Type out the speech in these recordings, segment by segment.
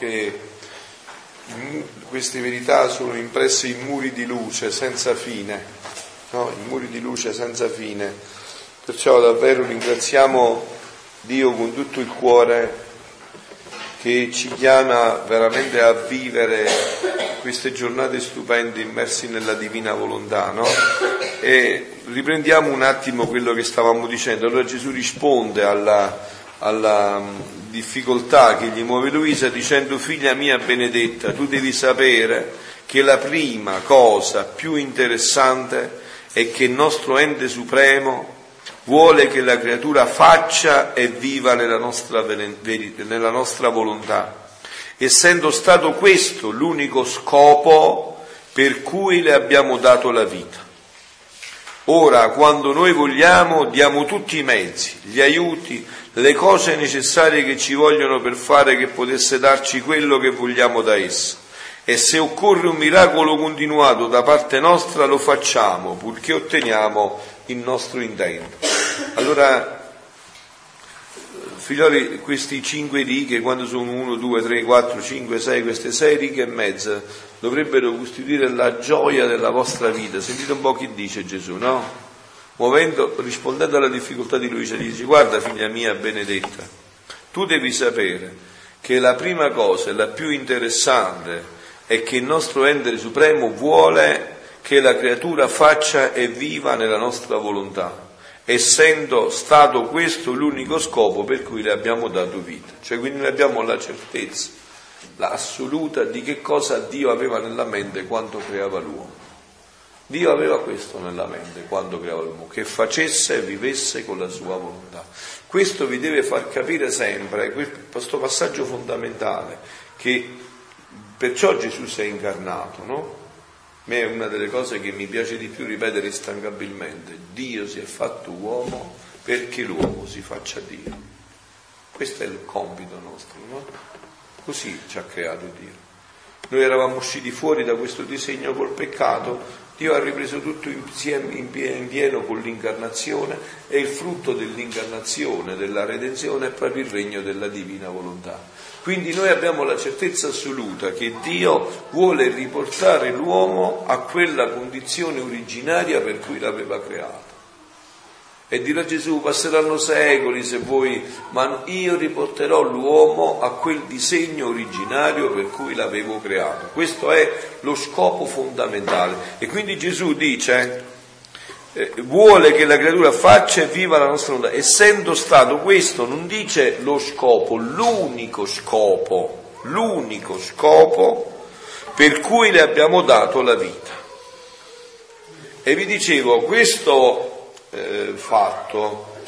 che queste verità sono impresse in muri di luce senza fine, no? in muri di luce senza fine. Perciò davvero ringraziamo Dio con tutto il cuore che ci chiama veramente a vivere queste giornate stupende immersi nella divina volontà, no? E riprendiamo un attimo quello che stavamo dicendo. Allora Gesù risponde alla, alla mm, difficoltà che gli muove Luisa dicendo figlia mia benedetta, tu devi sapere che la prima cosa più interessante è che il nostro ente supremo vuole che la creatura faccia e viva nella nostra, nella nostra volontà, essendo stato questo l'unico scopo per cui le abbiamo dato la vita. Ora, quando noi vogliamo, diamo tutti i mezzi, gli aiuti, le cose necessarie che ci vogliono per fare che potesse darci quello che vogliamo da essa. E se occorre un miracolo continuato da parte nostra, lo facciamo, purché otteniamo il nostro intento. Allora, figlioli, questi cinque righe, quando sono 1, 2, 3, 4, 5, 6, queste sei righe e mezza, dovrebbero costituire la gioia della vostra vita. Sentite un po' chi dice Gesù, no? Muovendo, rispondendo alla difficoltà di Luisa, dice, guarda figlia mia benedetta, tu devi sapere che la prima cosa e la più interessante è che il nostro ente supremo vuole che la creatura faccia e viva nella nostra volontà essendo stato questo l'unico scopo per cui le abbiamo dato vita. Cioè quindi noi abbiamo la certezza, l'assoluta di che cosa Dio aveva nella mente quando creava l'uomo. Dio aveva questo nella mente quando creava l'uomo, che facesse e vivesse con la sua volontà. Questo vi deve far capire sempre, questo passaggio fondamentale, che perciò Gesù si è incarnato, no? Me è una delle cose che mi piace di più ripetere instancabilmente. Dio si è fatto uomo perché l'uomo si faccia Dio. Questo è il compito nostro, no? Così ci ha creato Dio. Noi eravamo usciti fuori da questo disegno col peccato, Dio ha ripreso tutto in pieno con l'incarnazione e il frutto dell'incarnazione, della redenzione è proprio il regno della divina volontà. Quindi noi abbiamo la certezza assoluta che Dio vuole riportare l'uomo a quella condizione originaria per cui l'aveva creato. E dirà Gesù, passeranno secoli se voi, ma io riporterò l'uomo a quel disegno originario per cui l'avevo creato. Questo è lo scopo fondamentale. E quindi Gesù dice, eh, vuole che la creatura faccia e viva la nostra volontà. Essendo stato questo, non dice lo scopo, l'unico scopo, l'unico scopo per cui le abbiamo dato la vita. E vi dicevo, questo eh, fatto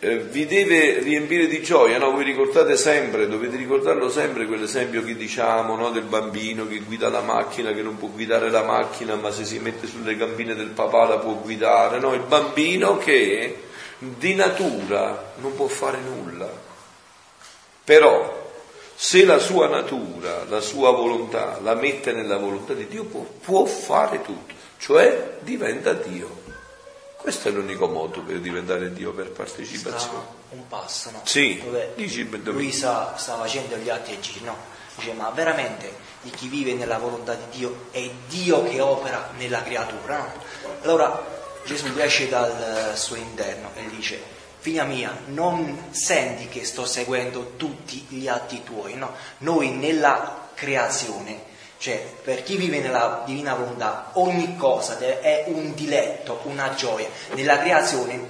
eh, vi deve riempire di gioia, no? Voi ricordate sempre, dovete ricordarlo sempre quell'esempio che diciamo no? del bambino che guida la macchina, che non può guidare la macchina, ma se si mette sulle gambine del papà la può guidare, no? Il bambino che di natura non può fare nulla. Però se la sua natura, la sua volontà la mette nella volontà di Dio, può, può fare tutto, cioè diventa Dio. Questo è l'unico modo per diventare Dio per partecipazione. Sta un passo, no? Sì. Dove Dici, Luisa sta facendo gli atti e giri, no? Dice, ma veramente di chi vive nella volontà di Dio è Dio che opera nella creatura, no? Allora Gesù esce dal suo interno e dice, figlia mia, non senti che sto seguendo tutti gli atti tuoi, no? Noi nella creazione cioè, per chi vive nella divina volontà, ogni cosa è un diletto, una gioia. Nella creazione,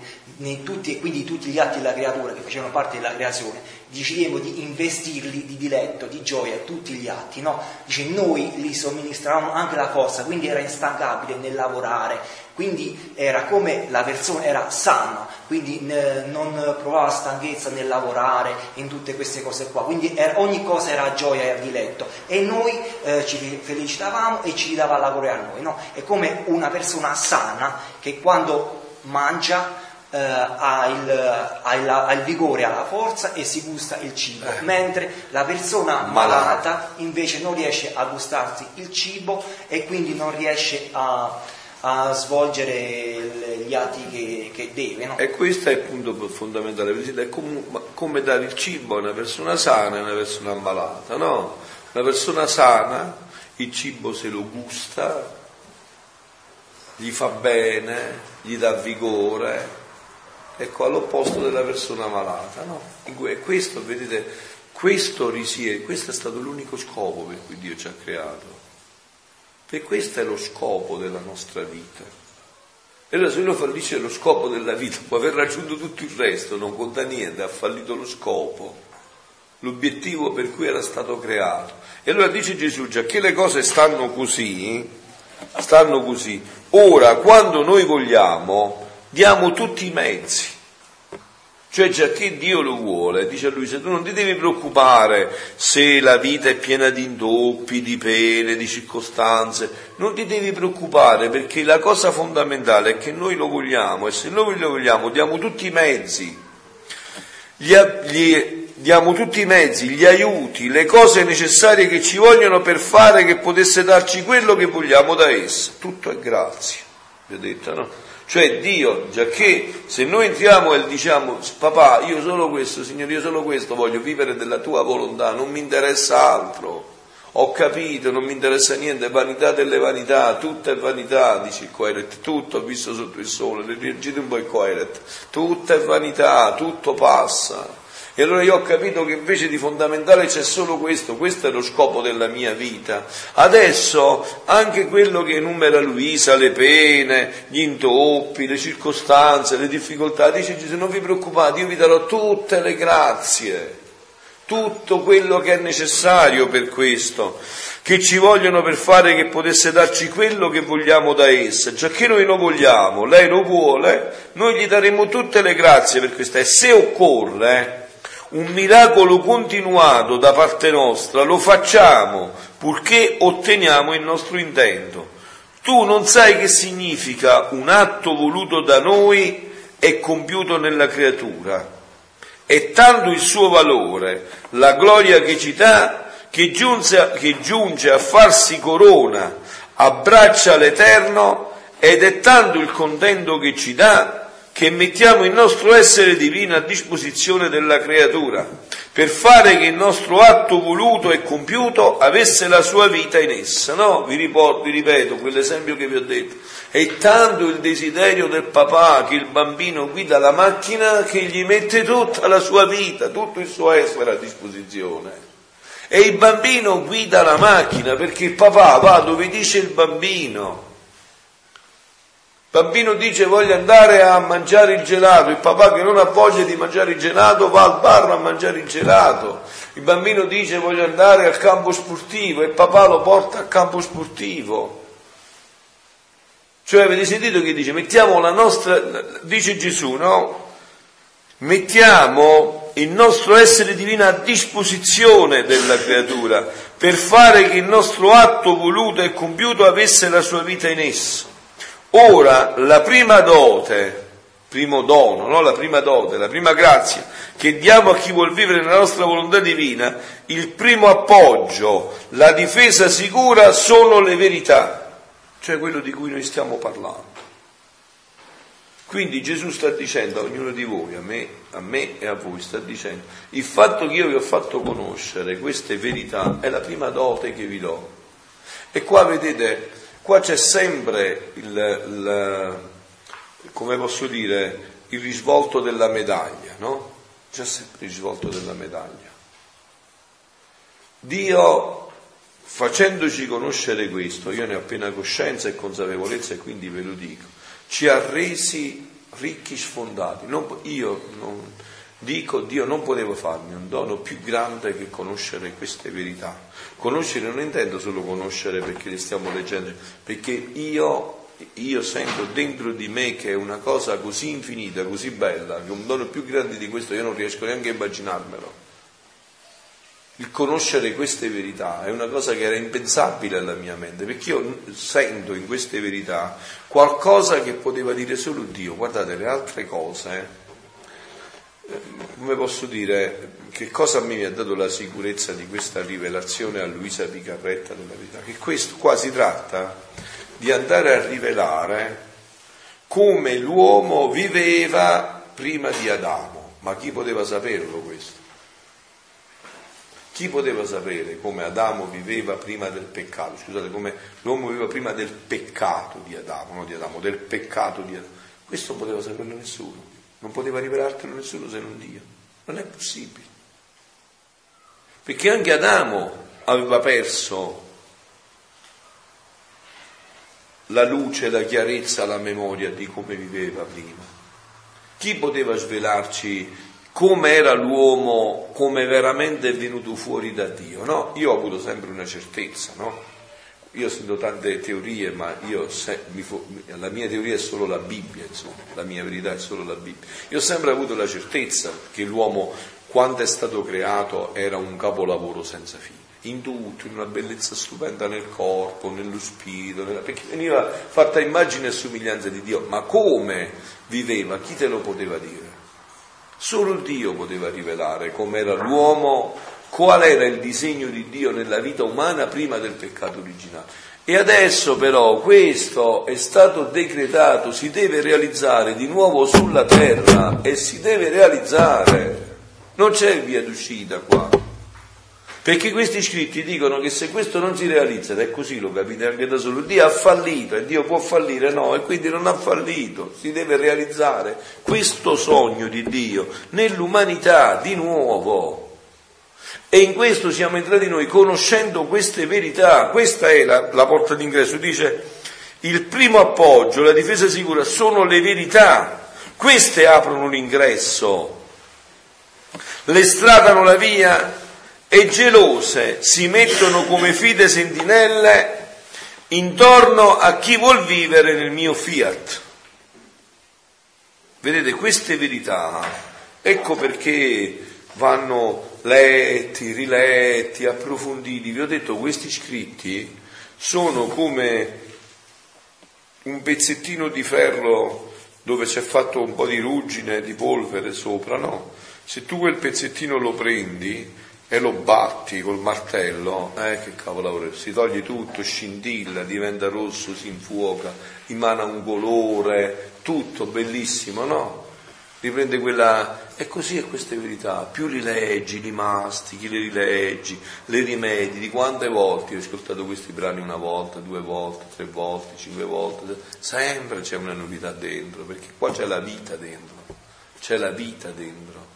tutti, quindi tutti gli atti della creatura che facevano parte della creazione, decidemmo di investirli di diletto, di gioia, tutti gli atti, no? Dice, noi li somministravamo anche la forza, quindi era instancabile nel lavorare, quindi era come la persona era sana, quindi non provava stanchezza nel lavorare, in tutte queste cose qua, quindi era, ogni cosa era gioia e diletto e noi eh, ci felicitavamo e ci dava la gloria a noi, no? È come una persona sana che quando mangia eh, ha, il, ha, il, ha, il, vigore, ha la forza e si gusta il cibo, eh. mentre la persona malata invece non riesce a gustarsi il cibo e quindi non riesce a, a svolgere gli atti che, che deve. No? E questo è il punto fondamentale, è come, dare il cibo a una persona sana e a una persona ammalata. No? Una persona sana il cibo se lo gusta, gli fa bene, gli dà vigore, ecco all'opposto della persona malata. No? E questo, vedete, questo risiede, questo è stato l'unico scopo per cui Dio ci ha creato. E questo è lo scopo della nostra vita. E allora se uno fallisce lo scopo della vita, può aver raggiunto tutto il resto, non conta niente, ha fallito lo scopo, l'obiettivo per cui era stato creato. E allora dice Gesù, già che le cose stanno così, stanno così, ora quando noi vogliamo diamo tutti i mezzi cioè già che Dio lo vuole, dice a lui, se tu non ti devi preoccupare se la vita è piena di intoppi, di pene, di circostanze, non ti devi preoccupare perché la cosa fondamentale è che noi lo vogliamo e se noi lo vogliamo diamo tutti i mezzi, gli, gli, diamo tutti i mezzi, gli aiuti, le cose necessarie che ci vogliono per fare che potesse darci quello che vogliamo da essa. Tutto è grazie, vi ho detto, no? Cioè Dio, già che se noi entriamo e diciamo papà io solo questo, Signore io solo questo, voglio vivere della tua volontà, non mi interessa altro, ho capito, non mi interessa niente, vanità delle vanità, tutto è vanità, dice il Coeret, tutto ho visto sotto il sole, leggete un po' il Coeret, tutto è vanità, tutto passa. E allora io ho capito che invece di fondamentale c'è solo questo, questo è lo scopo della mia vita. Adesso anche quello che enumera Luisa, le pene, gli intoppi, le circostanze, le difficoltà, dice Gesù non vi preoccupate, io vi darò tutte le grazie, tutto quello che è necessario per questo, che ci vogliono per fare che potesse darci quello che vogliamo da essa, già che noi lo vogliamo, lei lo vuole, noi gli daremo tutte le grazie per questo e se occorre un miracolo continuato da parte nostra lo facciamo purché otteniamo il nostro intento. Tu non sai che significa un atto voluto da noi e compiuto nella creatura. È tanto il suo valore, la gloria che ci dà, che giunge, che giunge a farsi corona, abbraccia l'Eterno ed è tanto il contento che ci dà che mettiamo il nostro essere divino a disposizione della creatura, per fare che il nostro atto voluto e compiuto avesse la sua vita in essa. No? Vi, riporto, vi ripeto quell'esempio che vi ho detto. È tanto il desiderio del papà che il bambino guida la macchina che gli mette tutta la sua vita, tutto il suo essere a disposizione. E il bambino guida la macchina perché il papà va dove dice il bambino. Bambino dice voglio andare a mangiare il gelato, il papà che non ha voglia di mangiare il gelato va al bar a mangiare il gelato. Il bambino dice voglio andare al campo sportivo e papà lo porta al campo sportivo. Cioè avete sentito che dice mettiamo la nostra, dice Gesù, no? Mettiamo il nostro essere divino a disposizione della creatura per fare che il nostro atto voluto e compiuto avesse la sua vita in esso. Ora la prima dote, primo dono, no? la prima dote, la prima grazia che diamo a chi vuol vivere nella nostra volontà divina, il primo appoggio, la difesa sicura sono le verità, cioè quello di cui noi stiamo parlando. Quindi Gesù sta dicendo a ognuno di voi, a me, a me e a voi, sta dicendo, il fatto che io vi ho fatto conoscere queste verità è la prima dote che vi do. E qua vedete, Qua c'è sempre il, il, come posso dire, il risvolto della medaglia, no? C'è sempre il risvolto della medaglia. Dio, facendoci conoscere questo, io ne ho piena coscienza e consapevolezza e quindi ve lo dico, ci ha resi ricchi sfondati. Non, io non, dico, Dio non potevo farmi un dono più grande che conoscere queste verità Conoscere non intendo solo conoscere perché le stiamo leggendo, perché io, io sento dentro di me che è una cosa così infinita, così bella, che un dono più grande di questo io non riesco neanche a immaginarmelo. Il conoscere queste verità è una cosa che era impensabile alla mia mente, perché io sento in queste verità qualcosa che poteva dire solo Dio. Guardate, le altre cose come posso dire, che cosa mi ha dato la sicurezza di questa rivelazione a Luisa Picarretta della verità? Che questo qua si tratta di andare a rivelare come l'uomo viveva prima di Adamo. Ma chi poteva saperlo questo? Chi poteva sapere come Adamo viveva prima del peccato? Scusate, come l'uomo viveva prima del peccato di Adamo, non di Adamo, del peccato di Adamo. Questo non poteva saperlo nessuno, non poteva rivelartelo nessuno se non Dio. Non è possibile. Perché anche Adamo aveva perso la luce, la chiarezza, la memoria di come viveva prima. Chi poteva svelarci come era l'uomo, come veramente è venuto fuori da Dio, no? Io ho avuto sempre una certezza, no? Io sento tante teorie, ma io se, fo, la mia teoria è solo la Bibbia, insomma, la mia verità è solo la Bibbia. Io ho sempre avuto la certezza che l'uomo, quando è stato creato, era un capolavoro senza fine in tutto, in una bellezza stupenda nel corpo, nello spirito, nella... perché veniva fatta immagine e somiglianza di Dio, ma come viveva? Chi te lo poteva dire? Solo Dio poteva rivelare com'era l'uomo, qual era il disegno di Dio nella vita umana prima del peccato originale. E adesso però questo è stato decretato, si deve realizzare di nuovo sulla terra e si deve realizzare. Non c'è via d'uscita qua. Perché questi scritti dicono che se questo non si realizza, ed è così, lo capite anche da solo, Dio ha fallito e Dio può fallire, no, e quindi non ha fallito, si deve realizzare questo sogno di Dio nell'umanità di nuovo. E in questo siamo entrati noi conoscendo queste verità, questa è la, la porta d'ingresso, dice il primo appoggio, la difesa sicura sono le verità, queste aprono l'ingresso, le stradano la via e gelose si mettono come fide sentinelle intorno a chi vuol vivere nel mio fiat. Vedete, queste verità, ecco perché vanno letti, riletti, approfonditi. Vi ho detto, questi scritti sono come un pezzettino di ferro dove c'è fatto un po' di ruggine, di polvere sopra, no? Se tu quel pezzettino lo prendi, e lo batti col martello, eh, che cavolo, si toglie tutto, scintilla, diventa rosso, si infuoca, emana un colore, tutto bellissimo, no? Riprende quella... E così è queste verità, più li leggi, li mastichi, le rileggi, le rimedi, di quante volte ho ascoltato questi brani una volta, due volte, tre volte, cinque volte, sempre c'è una novità dentro, perché qua c'è la vita dentro, c'è la vita dentro.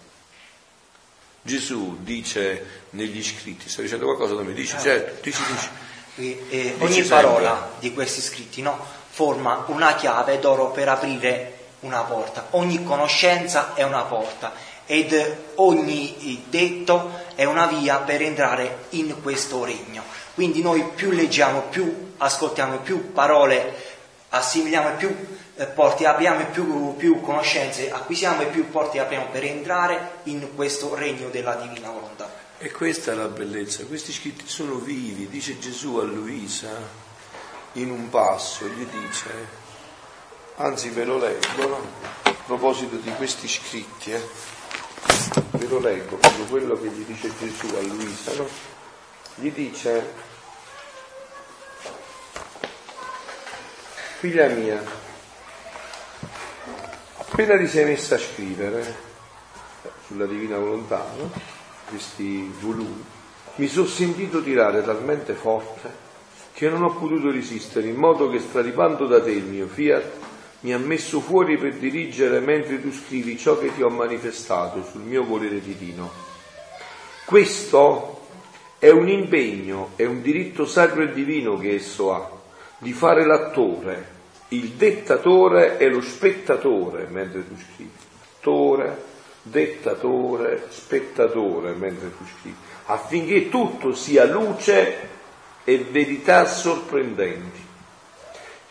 Gesù dice negli scritti, sta dicendo qualcosa da me? Dici, certo, dici, dici. E, e ogni parola di questi scritti no, forma una chiave d'oro per aprire una porta. Ogni conoscenza è una porta ed ogni detto è una via per entrare in questo regno. Quindi noi più leggiamo, più ascoltiamo, più parole assimiliamo e più eh, porti apriamo e più, più conoscenze acquisiamo e più porti apriamo per entrare in questo regno della divina volontà. E questa è la bellezza, questi scritti sono vivi, dice Gesù a Luisa in un passo, gli dice, anzi ve lo leggo, no? a proposito di questi scritti, eh? ve lo leggo proprio quello che gli dice Gesù a Luisa, no? gli dice, figlia mia, appena ti sei messa a scrivere sulla divina volontà, no? questi volumi, mi sono sentito tirare talmente forte che non ho potuto resistere, in modo che straripando da te il mio fiat mi ha messo fuori per dirigere mentre tu scrivi ciò che ti ho manifestato sul mio volere divino. Questo è un impegno, è un diritto sacro e divino che esso ha, di fare l'attore, il dettatore e lo spettatore mentre tu scrivi. Attore, dettatore, spettatore mentre tu scrivi, affinché tutto sia luce e verità sorprendenti,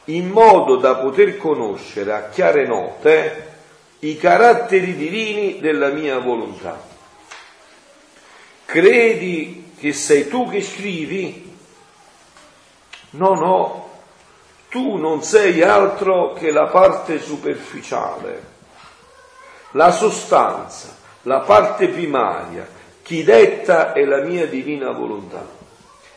in modo da poter conoscere a chiare note i caratteri divini della mia volontà. Credi che sei tu che scrivi? No, no, tu non sei altro che la parte superficiale, la sostanza, la parte primaria, chi detta è la mia divina volontà.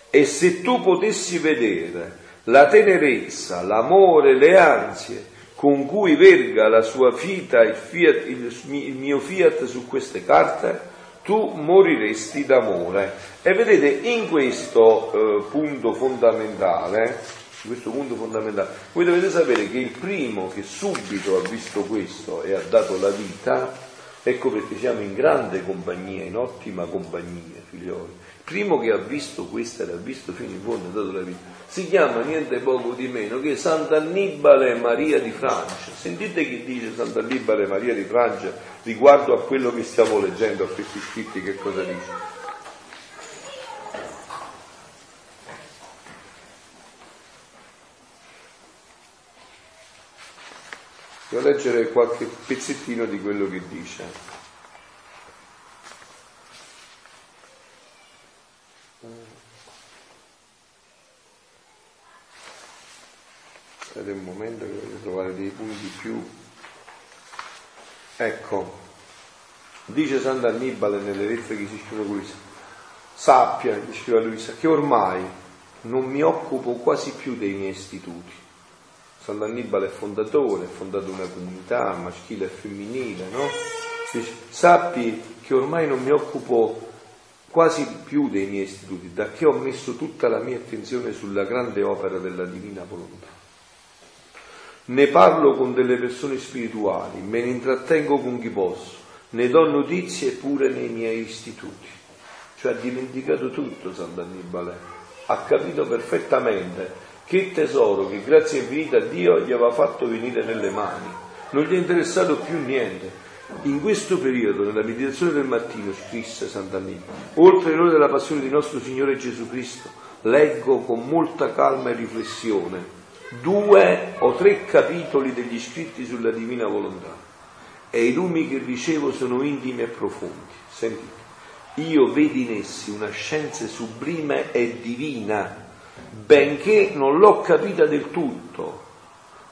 E se tu potessi vedere la tenerezza, l'amore, le ansie con cui verga la sua vita il, fiat, il, il mio fiat su queste carte, tu moriresti d'amore. E vedete, in questo eh, punto fondamentale, questo punto fondamentale, voi dovete sapere che il primo che subito ha visto questo e ha dato la vita, ecco perché siamo in grande compagnia, in ottima compagnia, figlioli primo che ha visto questo e l'ha visto fino in fondo, ha dato la vita, si chiama niente poco di meno che Sant'Annibale Maria di Francia. Sentite chi dice Sant'Annibale Maria di Francia riguardo a quello che stiamo leggendo, a questi scritti, che cosa dice? Devo leggere qualche pezzettino di quello che dice. Aspettate un momento che voglio trovare dei punti più. Ecco, dice Sant'Annibale nelle lettere che si scrive a Luisa, sappia, gli scrive Luisa, che ormai non mi occupo quasi più dei miei istituti. Sant'Annibale è fondatore, ha fondato una comunità maschile e femminile, no? Dice, sappi che ormai non mi occupo quasi più dei miei istituti, da che ho messo tutta la mia attenzione sulla grande opera della divina volontà. Ne parlo con delle persone spirituali, me ne intrattengo con chi posso, ne do notizie pure nei miei istituti. Cioè ha dimenticato tutto Sant'Annibale, ha capito perfettamente che tesoro che grazie infinita a Dio gli aveva fatto venire nelle mani. Non gli è interessato più niente, in questo periodo, nella meditazione del mattino, scrisse Sant'Annibale, oltre l'ora della passione di nostro Signore Gesù Cristo, leggo con molta calma e riflessione due o tre capitoli degli scritti sulla divina volontà e i lumi che ricevo sono intimi e profondi. Sentite, io vedo in essi una scienza sublime e divina, benché non l'ho capita del tutto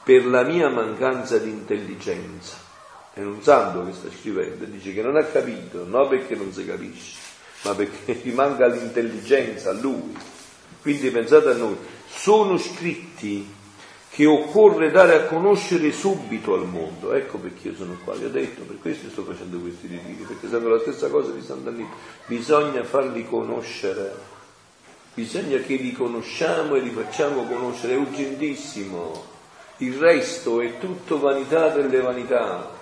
per la mia mancanza di intelligenza è un santo che sta scrivendo, dice che non ha capito, non perché non si capisce, ma perché gli manca l'intelligenza a lui. Quindi pensate a noi, sono scritti che occorre dare a conoscere subito al mondo. Ecco perché io sono qua, vi ho detto, per questo sto facendo questi ritiri, perché sanno la stessa cosa di Sant'Annino. Bisogna farli conoscere, bisogna che li conosciamo e li facciamo conoscere, è urgentissimo. Il resto è tutto vanità delle vanità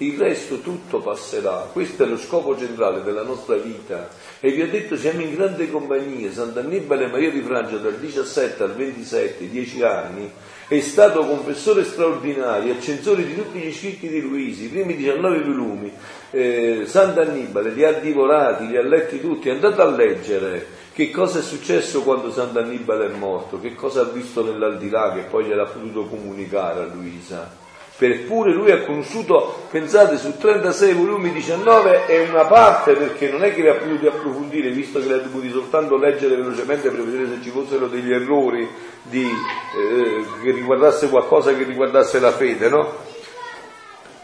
il resto tutto passerà, questo è lo scopo centrale della nostra vita. E vi ho detto, siamo in grande compagnia, Sant'Annibale Maria di Francia dal 17 al 27, 10 anni, è stato confessore straordinario, accensore di tutti gli scritti di Luisi, i primi 19 volumi. Eh, Sant'Annibale li ha divorati, li ha letti tutti, è andato a leggere che cosa è successo quando Sant'Annibale è morto, che cosa ha visto nell'aldilà che poi gliel'ha potuto comunicare a Luisa Eppure lui ha conosciuto, pensate, su 36 volumi 19 è una parte perché non è che li ha potuti approfondire, visto che li ha dovuti soltanto leggere velocemente per vedere se ci fossero degli errori di, eh, che riguardasse qualcosa che riguardasse la fede, no?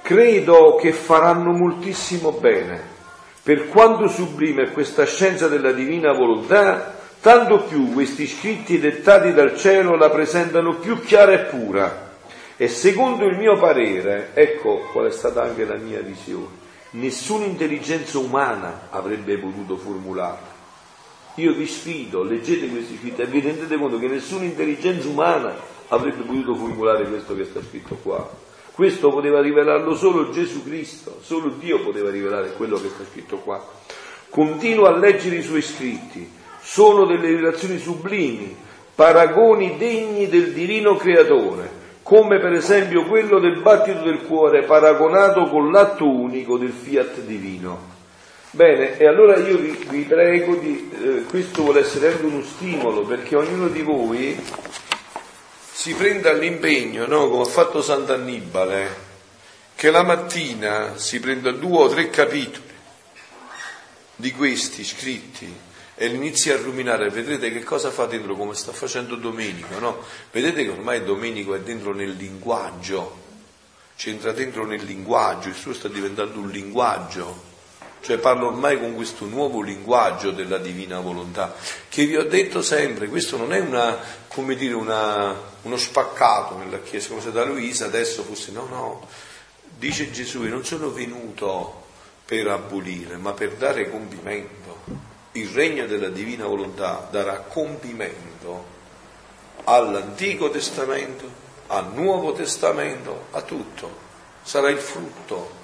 Credo che faranno moltissimo bene. Per quanto sublime questa scienza della divina volontà, tanto più questi scritti dettati dal cielo la presentano più chiara e pura e secondo il mio parere, ecco qual è stata anche la mia visione, nessuna intelligenza umana avrebbe potuto formularla. Io vi sfido, leggete questi scritti e vi rendete conto che nessuna intelligenza umana avrebbe potuto formulare questo che sta scritto qua. Questo poteva rivelarlo solo Gesù Cristo, solo Dio poteva rivelare quello che sta scritto qua. Continuo a leggere i suoi scritti, sono delle rivelazioni sublimi, paragoni degni del divino creatore come per esempio quello del battito del cuore paragonato con l'atto unico del fiat divino. Bene, e allora io vi, vi prego di, eh, questo vuole essere anche uno stimolo perché ognuno di voi si prenda l'impegno, no? come ha fatto Sant'Annibale, che la mattina si prenda due o tre capitoli di questi scritti e inizi a ruminare, vedrete che cosa fa dentro, come sta facendo Domenico, no? Vedete che ormai Domenico è dentro nel linguaggio, c'entra dentro nel linguaggio, il suo sta diventando un linguaggio cioè parlo ormai con questo nuovo linguaggio della divina volontà, che vi ho detto sempre, questo non è una, dire, una, uno spaccato nella Chiesa, come se da Luisa adesso fosse, no, no, dice Gesù, io non sono venuto per abolire, ma per dare compimento. Il regno della divina volontà darà compimento all'Antico Testamento, al Nuovo Testamento, a tutto. Sarà il frutto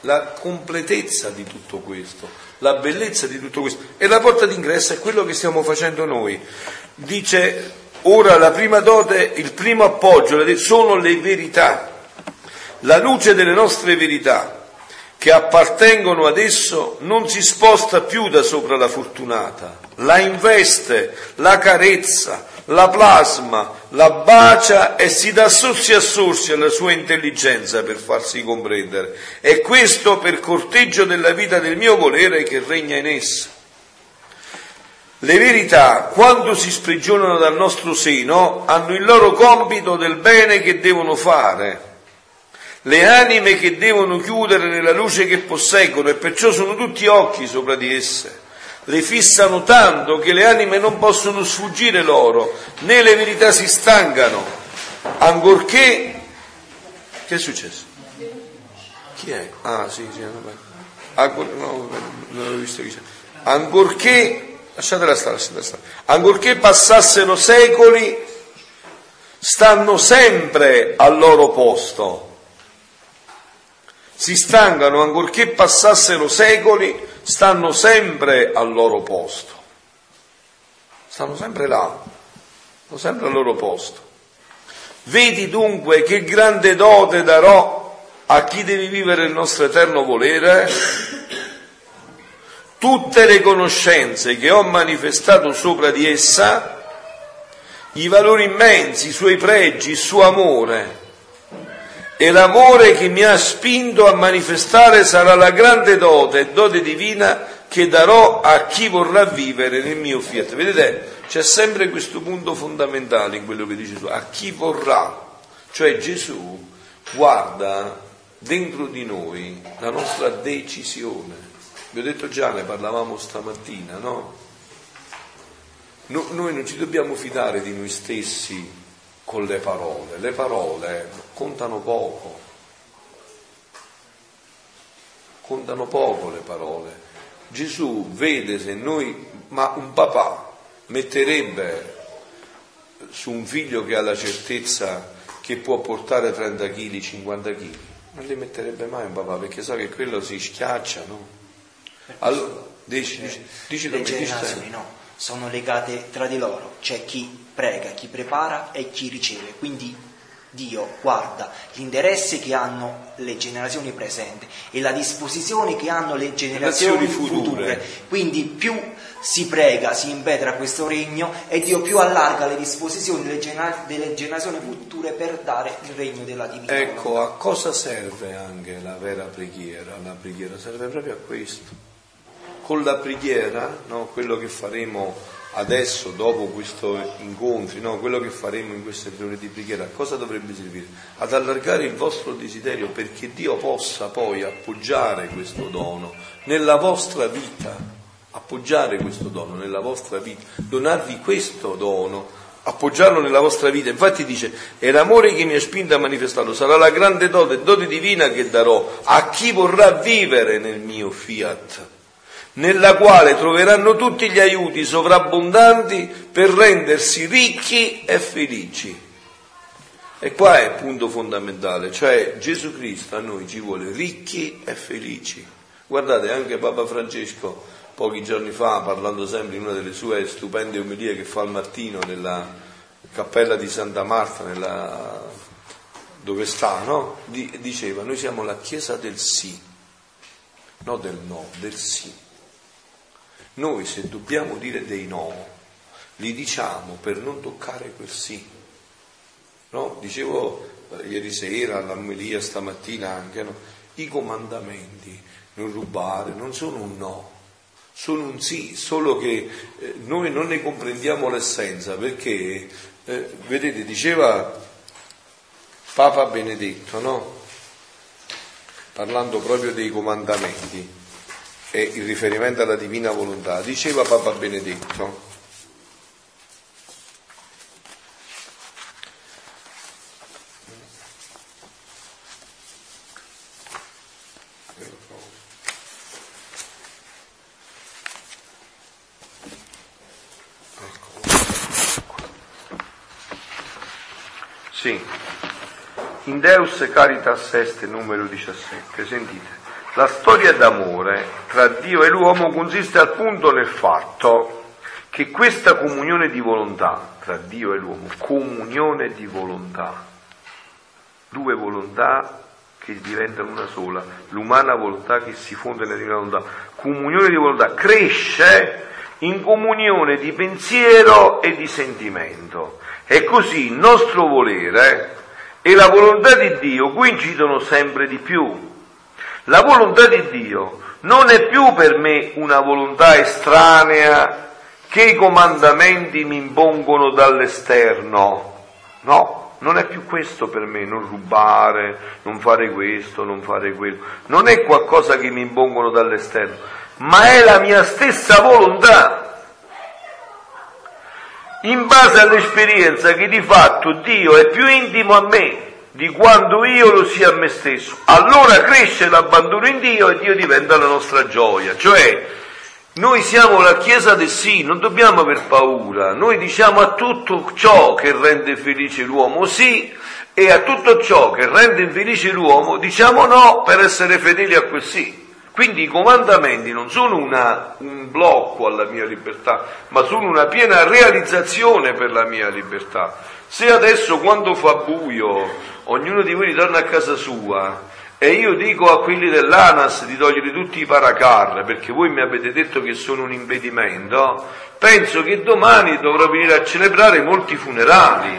la completezza di tutto questo, la bellezza di tutto questo. E la porta d'ingresso è quello che stiamo facendo noi. Dice ora la prima dote, il primo appoggio sono le verità, la luce delle nostre verità che appartengono ad esso non si sposta più da sopra la fortunata, la investe, la carezza, la plasma, la bacia e si dà sorsi a sorsi alla sua intelligenza per farsi comprendere. E questo per corteggio della vita del mio volere che regna in essa. Le verità, quando si sprigionano dal nostro seno, hanno il loro compito del bene che devono fare. Le anime che devono chiudere nella luce che posseggono e perciò sono tutti occhi sopra di esse le fissano tanto che le anime non possono sfuggire loro, né le verità si stancano, ancorché... Che è successo? Chi è? Ah, sì, sì, vabbè. Ancor... no, non l'ho visto chi c'è. Ancorché, lasciatela stare, lasciatela stare, ancorché passassero secoli, stanno sempre al loro posto. Si stancano ancorché passassero secoli, stanno sempre al loro posto, stanno sempre là, stanno sempre al loro posto. Vedi dunque che grande dote darò a chi deve vivere il nostro eterno volere? Tutte le conoscenze che ho manifestato sopra di essa, i valori immensi, i suoi pregi, il suo amore, e l'amore che mi ha spinto a manifestare sarà la grande dote, dote divina che darò a chi vorrà vivere nel mio fiat. Vedete, c'è sempre questo punto fondamentale in quello che dice Gesù, a chi vorrà, cioè Gesù guarda dentro di noi la nostra decisione. Vi ho detto già, ne parlavamo stamattina, no? no noi non ci dobbiamo fidare di noi stessi con le parole. Le parole contano poco. Contano poco le parole. Gesù vede se noi, ma un papà metterebbe su un figlio che ha la certezza che può portare 30 kg, 50 kg, non li metterebbe mai un papà perché sa che quello si schiaccia, no? Allora, dici, dici, dici le generazioni no, sono legate tra di loro, c'è chi prega, chi prepara e chi riceve. Quindi Dio guarda l'interesse che hanno le generazioni presenti e la disposizione che hanno le generazioni future. future. Quindi più si prega, si impetra questo regno e Dio più allarga le disposizioni delle, gener- delle generazioni future per dare il regno della divinità. Ecco, a cosa serve anche la vera preghiera? La preghiera serve proprio a questo. Con la preghiera, no, quello che faremo adesso, dopo questi incontri, no, quello che faremo in queste ore di preghiera, a cosa dovrebbe servire? Ad allargare il vostro desiderio perché Dio possa poi appoggiare questo dono nella vostra vita, appoggiare questo dono nella vostra vita, donarvi questo dono, appoggiarlo nella vostra vita. Infatti dice, è l'amore che mi ha spinto a manifestarlo, sarà la grande dote, dote divina che darò a chi vorrà vivere nel mio fiat nella quale troveranno tutti gli aiuti sovrabbondanti per rendersi ricchi e felici. E qua è il punto fondamentale, cioè Gesù Cristo a noi ci vuole ricchi e felici. Guardate, anche Papa Francesco pochi giorni fa, parlando sempre in una delle sue stupende omelie che fa al mattino nella cappella di Santa Marta, nella... dove sta, no? diceva, noi siamo la Chiesa del sì, non del no, del sì. Noi se dobbiamo dire dei no, li diciamo per non toccare quel sì. No? Dicevo eh, ieri sera all'ammelia stamattina anche, no? i comandamenti, non rubare, non sono un no, sono un sì, solo che eh, noi non ne comprendiamo l'essenza perché, eh, vedete, diceva Papa Benedetto, no? parlando proprio dei comandamenti, è il riferimento alla divina volontà, diceva Papa Benedetto. Sì, in Deus Caritas Est numero 17, sentite. La storia d'amore tra Dio e l'uomo consiste appunto nel fatto che questa comunione di volontà tra Dio e l'uomo, comunione di volontà, due volontà che diventano una sola, l'umana volontà che si fonde nella divina volontà, comunione di volontà, cresce in comunione di pensiero e di sentimento. E così il nostro volere e la volontà di Dio coincidono sempre di più. La volontà di Dio non è più per me una volontà estranea che i comandamenti mi impongono dall'esterno. No, non è più questo per me, non rubare, non fare questo, non fare quello. Non è qualcosa che mi impongono dall'esterno, ma è la mia stessa volontà. In base all'esperienza che di fatto Dio è più intimo a me di quanto io lo sia a me stesso. Allora cresce l'abbandono in Dio e Dio diventa la nostra gioia. Cioè, noi siamo la Chiesa del sì, non dobbiamo aver paura. Noi diciamo a tutto ciò che rende felice l'uomo sì e a tutto ciò che rende infelice l'uomo diciamo no per essere fedeli a quel sì. Quindi i comandamenti non sono una, un blocco alla mia libertà, ma sono una piena realizzazione per la mia libertà. Se adesso quando fa buio ognuno di voi ritorna a casa sua e io dico a quelli dell'ANAS di togliere tutti i paracar perché voi mi avete detto che sono un impedimento, penso che domani dovrò venire a celebrare molti funerali.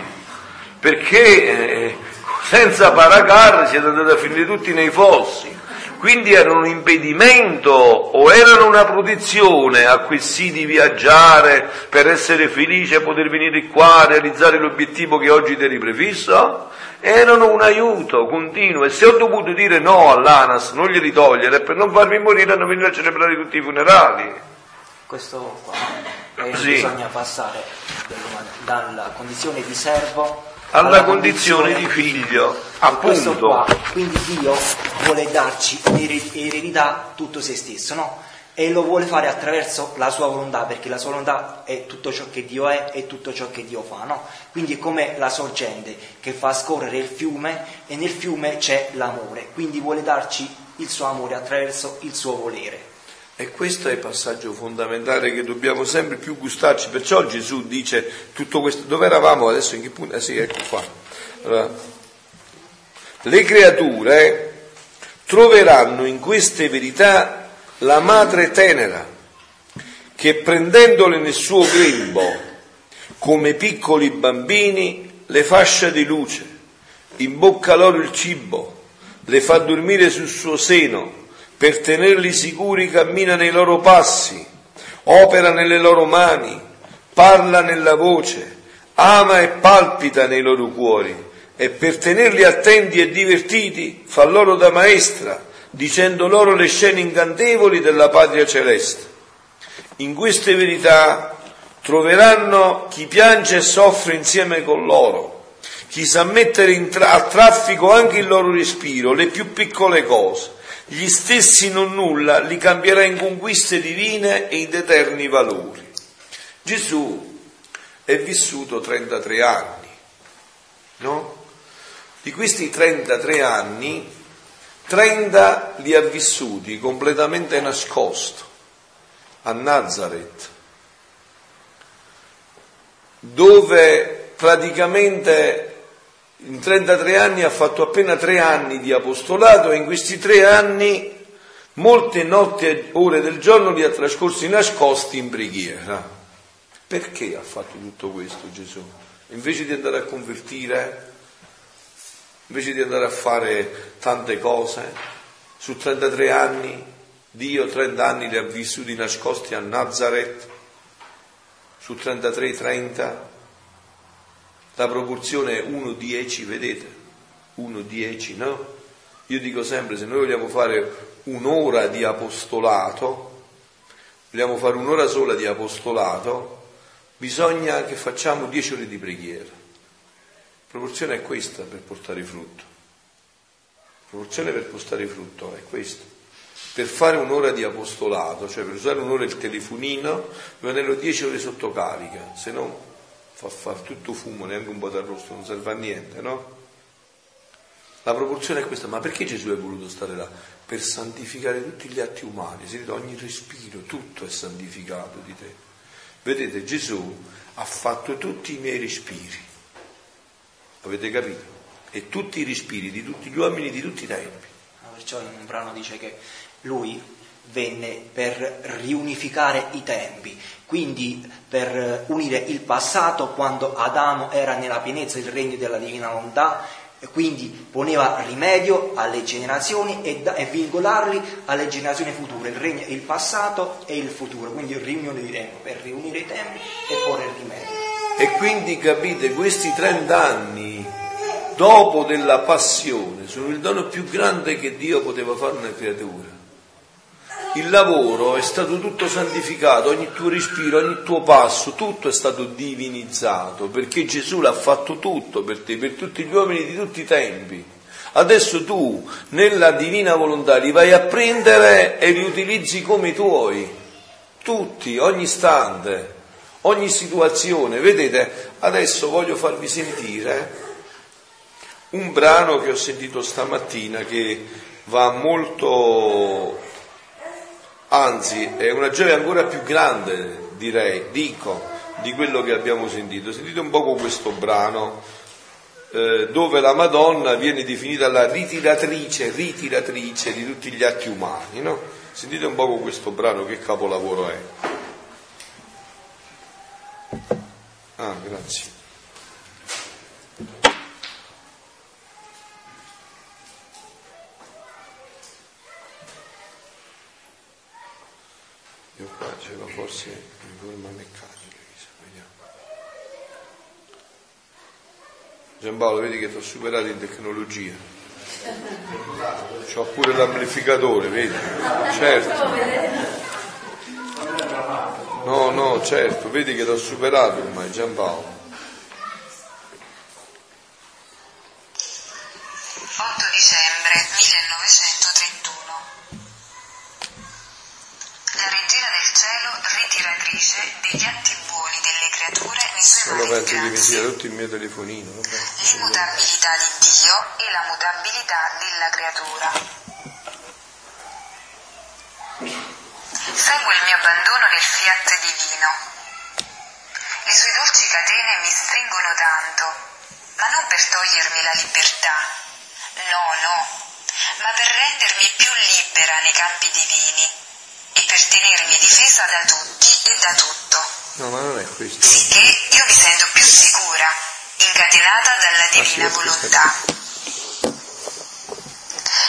Perché eh, senza paracar siete andati a finire tutti nei fossi quindi erano un impedimento o erano una protezione a quel sì di viaggiare per essere felice e poter venire qua a realizzare l'obiettivo che oggi ti eri prefisso? Erano un aiuto continuo e se ho dovuto dire no all'ANAS, non glieli togliere, per non farmi morire hanno venuto a celebrare tutti i funerali. Questo qua eh, sì. bisogna passare dalla condizione di servo alla, condizione, di figlio, appunto. Qua, quindi Dio vuole darci in eredità tutto se stesso, no? E lo vuole fare attraverso la sua volontà, perché la sua volontà è tutto ciò che Dio è e tutto ciò che Dio fa, no? Quindi è come la sorgente che fa scorrere il fiume e nel fiume c'è l'amore, quindi vuole darci il suo amore attraverso il suo volere. E questo è il passaggio fondamentale che dobbiamo sempre più gustarci. Perciò Gesù dice tutto questo. Dove eravamo adesso? In che punto? Eh sì, ecco qua. Allora, le creature troveranno in queste verità la madre tenera, che prendendole nel suo grembo come piccoli bambini le fascia di luce, imbocca loro il cibo, le fa dormire sul suo seno per tenerli sicuri cammina nei loro passi, opera nelle loro mani, parla nella voce, ama e palpita nei loro cuori e per tenerli attenti e divertiti fa loro da maestra, dicendo loro le scene incantevoli della patria celeste. In queste verità troveranno chi piange e soffre insieme con loro, chi sa mettere tra- a traffico anche il loro respiro, le più piccole cose, gli stessi non nulla li cambierà in conquiste divine e in eterni valori. Gesù è vissuto 33 anni, no? Di questi 33 anni, 30 li ha vissuti completamente nascosto a Nazareth, dove praticamente in 33 anni ha fatto appena tre anni di apostolato e in questi tre anni molte notti e ore del giorno li ha trascorsi nascosti in preghiera. Perché ha fatto tutto questo Gesù? Invece di andare a convertire, invece di andare a fare tante cose, su 33 anni, Dio 30 anni li ha vissuti nascosti a Nazareth, su 33-30 la proporzione è 1-10, vedete? 1-10, no? Io dico sempre, se noi vogliamo fare un'ora di apostolato, vogliamo fare un'ora sola di apostolato, bisogna che facciamo dieci ore di preghiera. La proporzione è questa per portare frutto. La proporzione per portare frutto è questa. Per fare un'ora di apostolato, cioè per usare un'ora il telefonino, devo tenerlo dieci ore sotto carica, se no fa fare tutto fumo, neanche un po' d'arrosto, non serve a niente, no? La proporzione è questa, ma perché Gesù è voluto stare là? Per santificare tutti gli atti umani, sentite, ogni respiro, tutto è santificato di te. Vedete, Gesù ha fatto tutti i miei respiri, avete capito? E tutti i respiri di tutti gli uomini di tutti i tempi. Perciò in un brano dice che lui venne per riunificare i tempi, quindi per unire il passato quando Adamo era nella pienezza del regno della divina volontà e quindi poneva rimedio alle generazioni e, da, e vincolarli alle generazioni future, il, regno, il passato e il futuro, quindi riunione di tempo, per riunire i tempi e porre il rimedio. E quindi capite, questi 30 anni dopo della passione sono il dono più grande che Dio poteva fare a una creatura il lavoro è stato tutto santificato, ogni tuo respiro, ogni tuo passo, tutto è stato divinizzato, perché Gesù l'ha fatto tutto per te, per tutti gli uomini di tutti i tempi. Adesso tu, nella divina volontà, li vai a prendere e li utilizzi come i tuoi, tutti, ogni istante, ogni situazione. Vedete, adesso voglio farvi sentire un brano che ho sentito stamattina che va molto anzi è una gioia ancora più grande, direi, dico, di quello che abbiamo sentito. Sentite un poco questo brano eh, dove la Madonna viene definita la ritiratrice, ritiratrice di tutti gli atti umani, no? Sentite un poco questo brano, che capolavoro è. Ah, grazie. Io qua forse in forma meccanica, vediamo. Giampaolo, vedi che ti ho superato in tecnologia. C'ho pure l'amplificatore, vedi? Certo. No, no, certo, vedi che ti ho superato ormai, Giampaolo. 8 dicembre 1931 regina del cielo, ritiratrice degli atti buoni delle creature nei suoi vari penso rotto il mio telefonino. L'immutabilità di Dio e la mutabilità della creatura. Seguo il mio abbandono nel fiat divino. Le sue dolci catene mi stringono tanto, ma non per togliermi la libertà. No, no, ma per rendermi più libera nei campi divini e per tenermi difesa da tutti e da tutto. No, ma non è questo. Sicché io mi sento più sicura, incatenata dalla Ah, sì, divina questa volontà.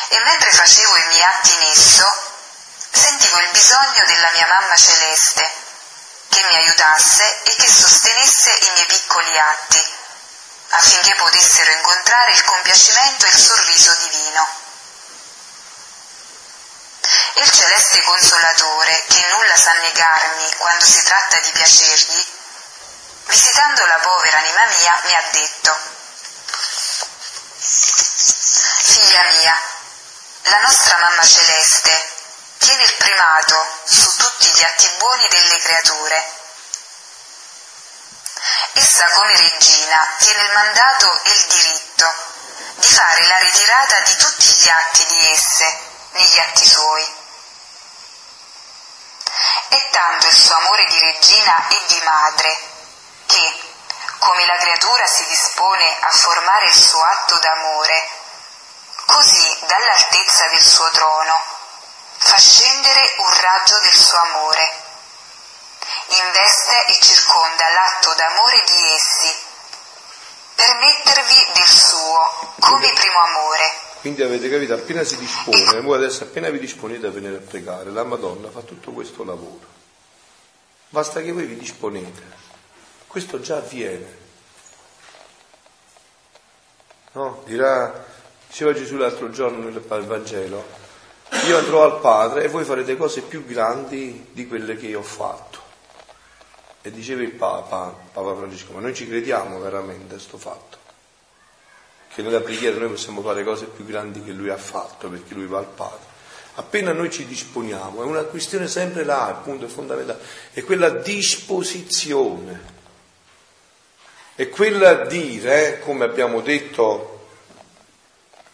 E mentre facevo i miei atti in esso, sentivo il bisogno della mia mamma celeste, che mi aiutasse e che sostenesse i miei piccoli atti, affinché potessero incontrare il compiacimento e il sorriso divino. Il celeste consolatore, che nulla sa negarmi quando si tratta di piacergli, visitando la povera anima mia, mi ha detto, Figlia mia, la nostra mamma celeste tiene il primato su tutti gli atti buoni delle creature. Essa come regina tiene il mandato e il diritto di fare la ritirata di tutti gli atti di esse negli atti suoi. È tanto il suo amore di regina e di madre che, come la creatura si dispone a formare il suo atto d'amore, così dall'altezza del suo trono fa scendere un raggio del suo amore, investe e circonda l'atto d'amore di essi, per mettervi del suo come primo amore. Quindi avete capito, appena si dispone, voi adesso appena vi disponete a venire a pregare, la Madonna fa tutto questo lavoro. Basta che voi vi disponete. Questo già avviene. No? Dirà, diceva Gesù l'altro giorno nel Vangelo, io andrò al Padre e voi farete cose più grandi di quelle che io ho fatto. E diceva il Papa, Papa Francesco, ma noi ci crediamo veramente a questo fatto? Che nella preghiera noi possiamo fare cose più grandi che lui ha fatto perché lui va al Padre. Appena noi ci disponiamo, è una questione sempre là, il punto fondamentale, è quella disposizione. È quella dire, come abbiamo detto,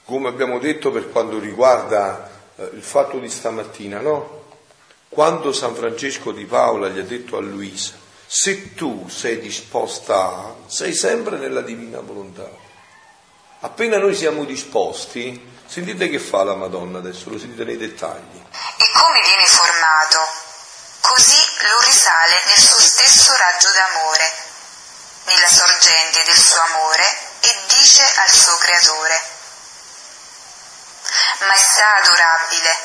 come abbiamo detto per quanto riguarda eh, il fatto di stamattina, no? Quando San Francesco di Paola gli ha detto a Luisa, se tu sei disposta, sei sempre nella divina volontà. Appena noi siamo disposti, sentite che fa la Madonna adesso, lo sentite nei dettagli. E come viene formato, così lo risale nel suo stesso raggio d'amore, nella sorgente del suo amore e dice al suo creatore. Maestà adorabile,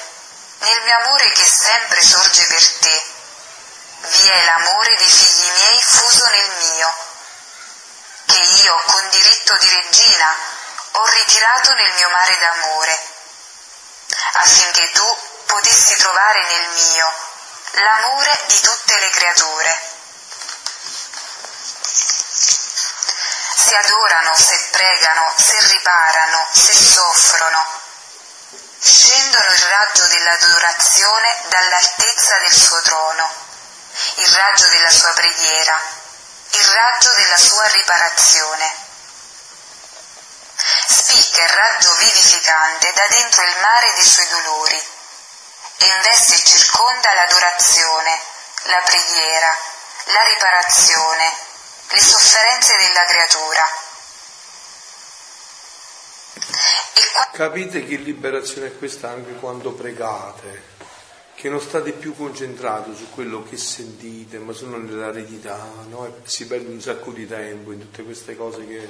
nel mio amore che sempre sorge per te, vi è l'amore dei figli miei fuso nel mio, che io con diritto di regina ho ritirato nel mio mare d'amore, affinché tu potessi trovare nel mio l'amore di tutte le creature. Si adorano, se pregano, se riparano, se soffrono. Scendono il raggio dell'adorazione dall'altezza del suo trono il raggio della sua preghiera, il raggio della sua riparazione. Spicca il raggio vivificante da dentro il mare dei suoi dolori e investe e circonda l'adorazione, la preghiera, la riparazione, le sofferenze della creatura. Capite che liberazione è questa anche quando pregate? che non state più concentrati su quello che sentite, ma sono nell'eredità, no? Si perde un sacco di tempo in tutte queste cose che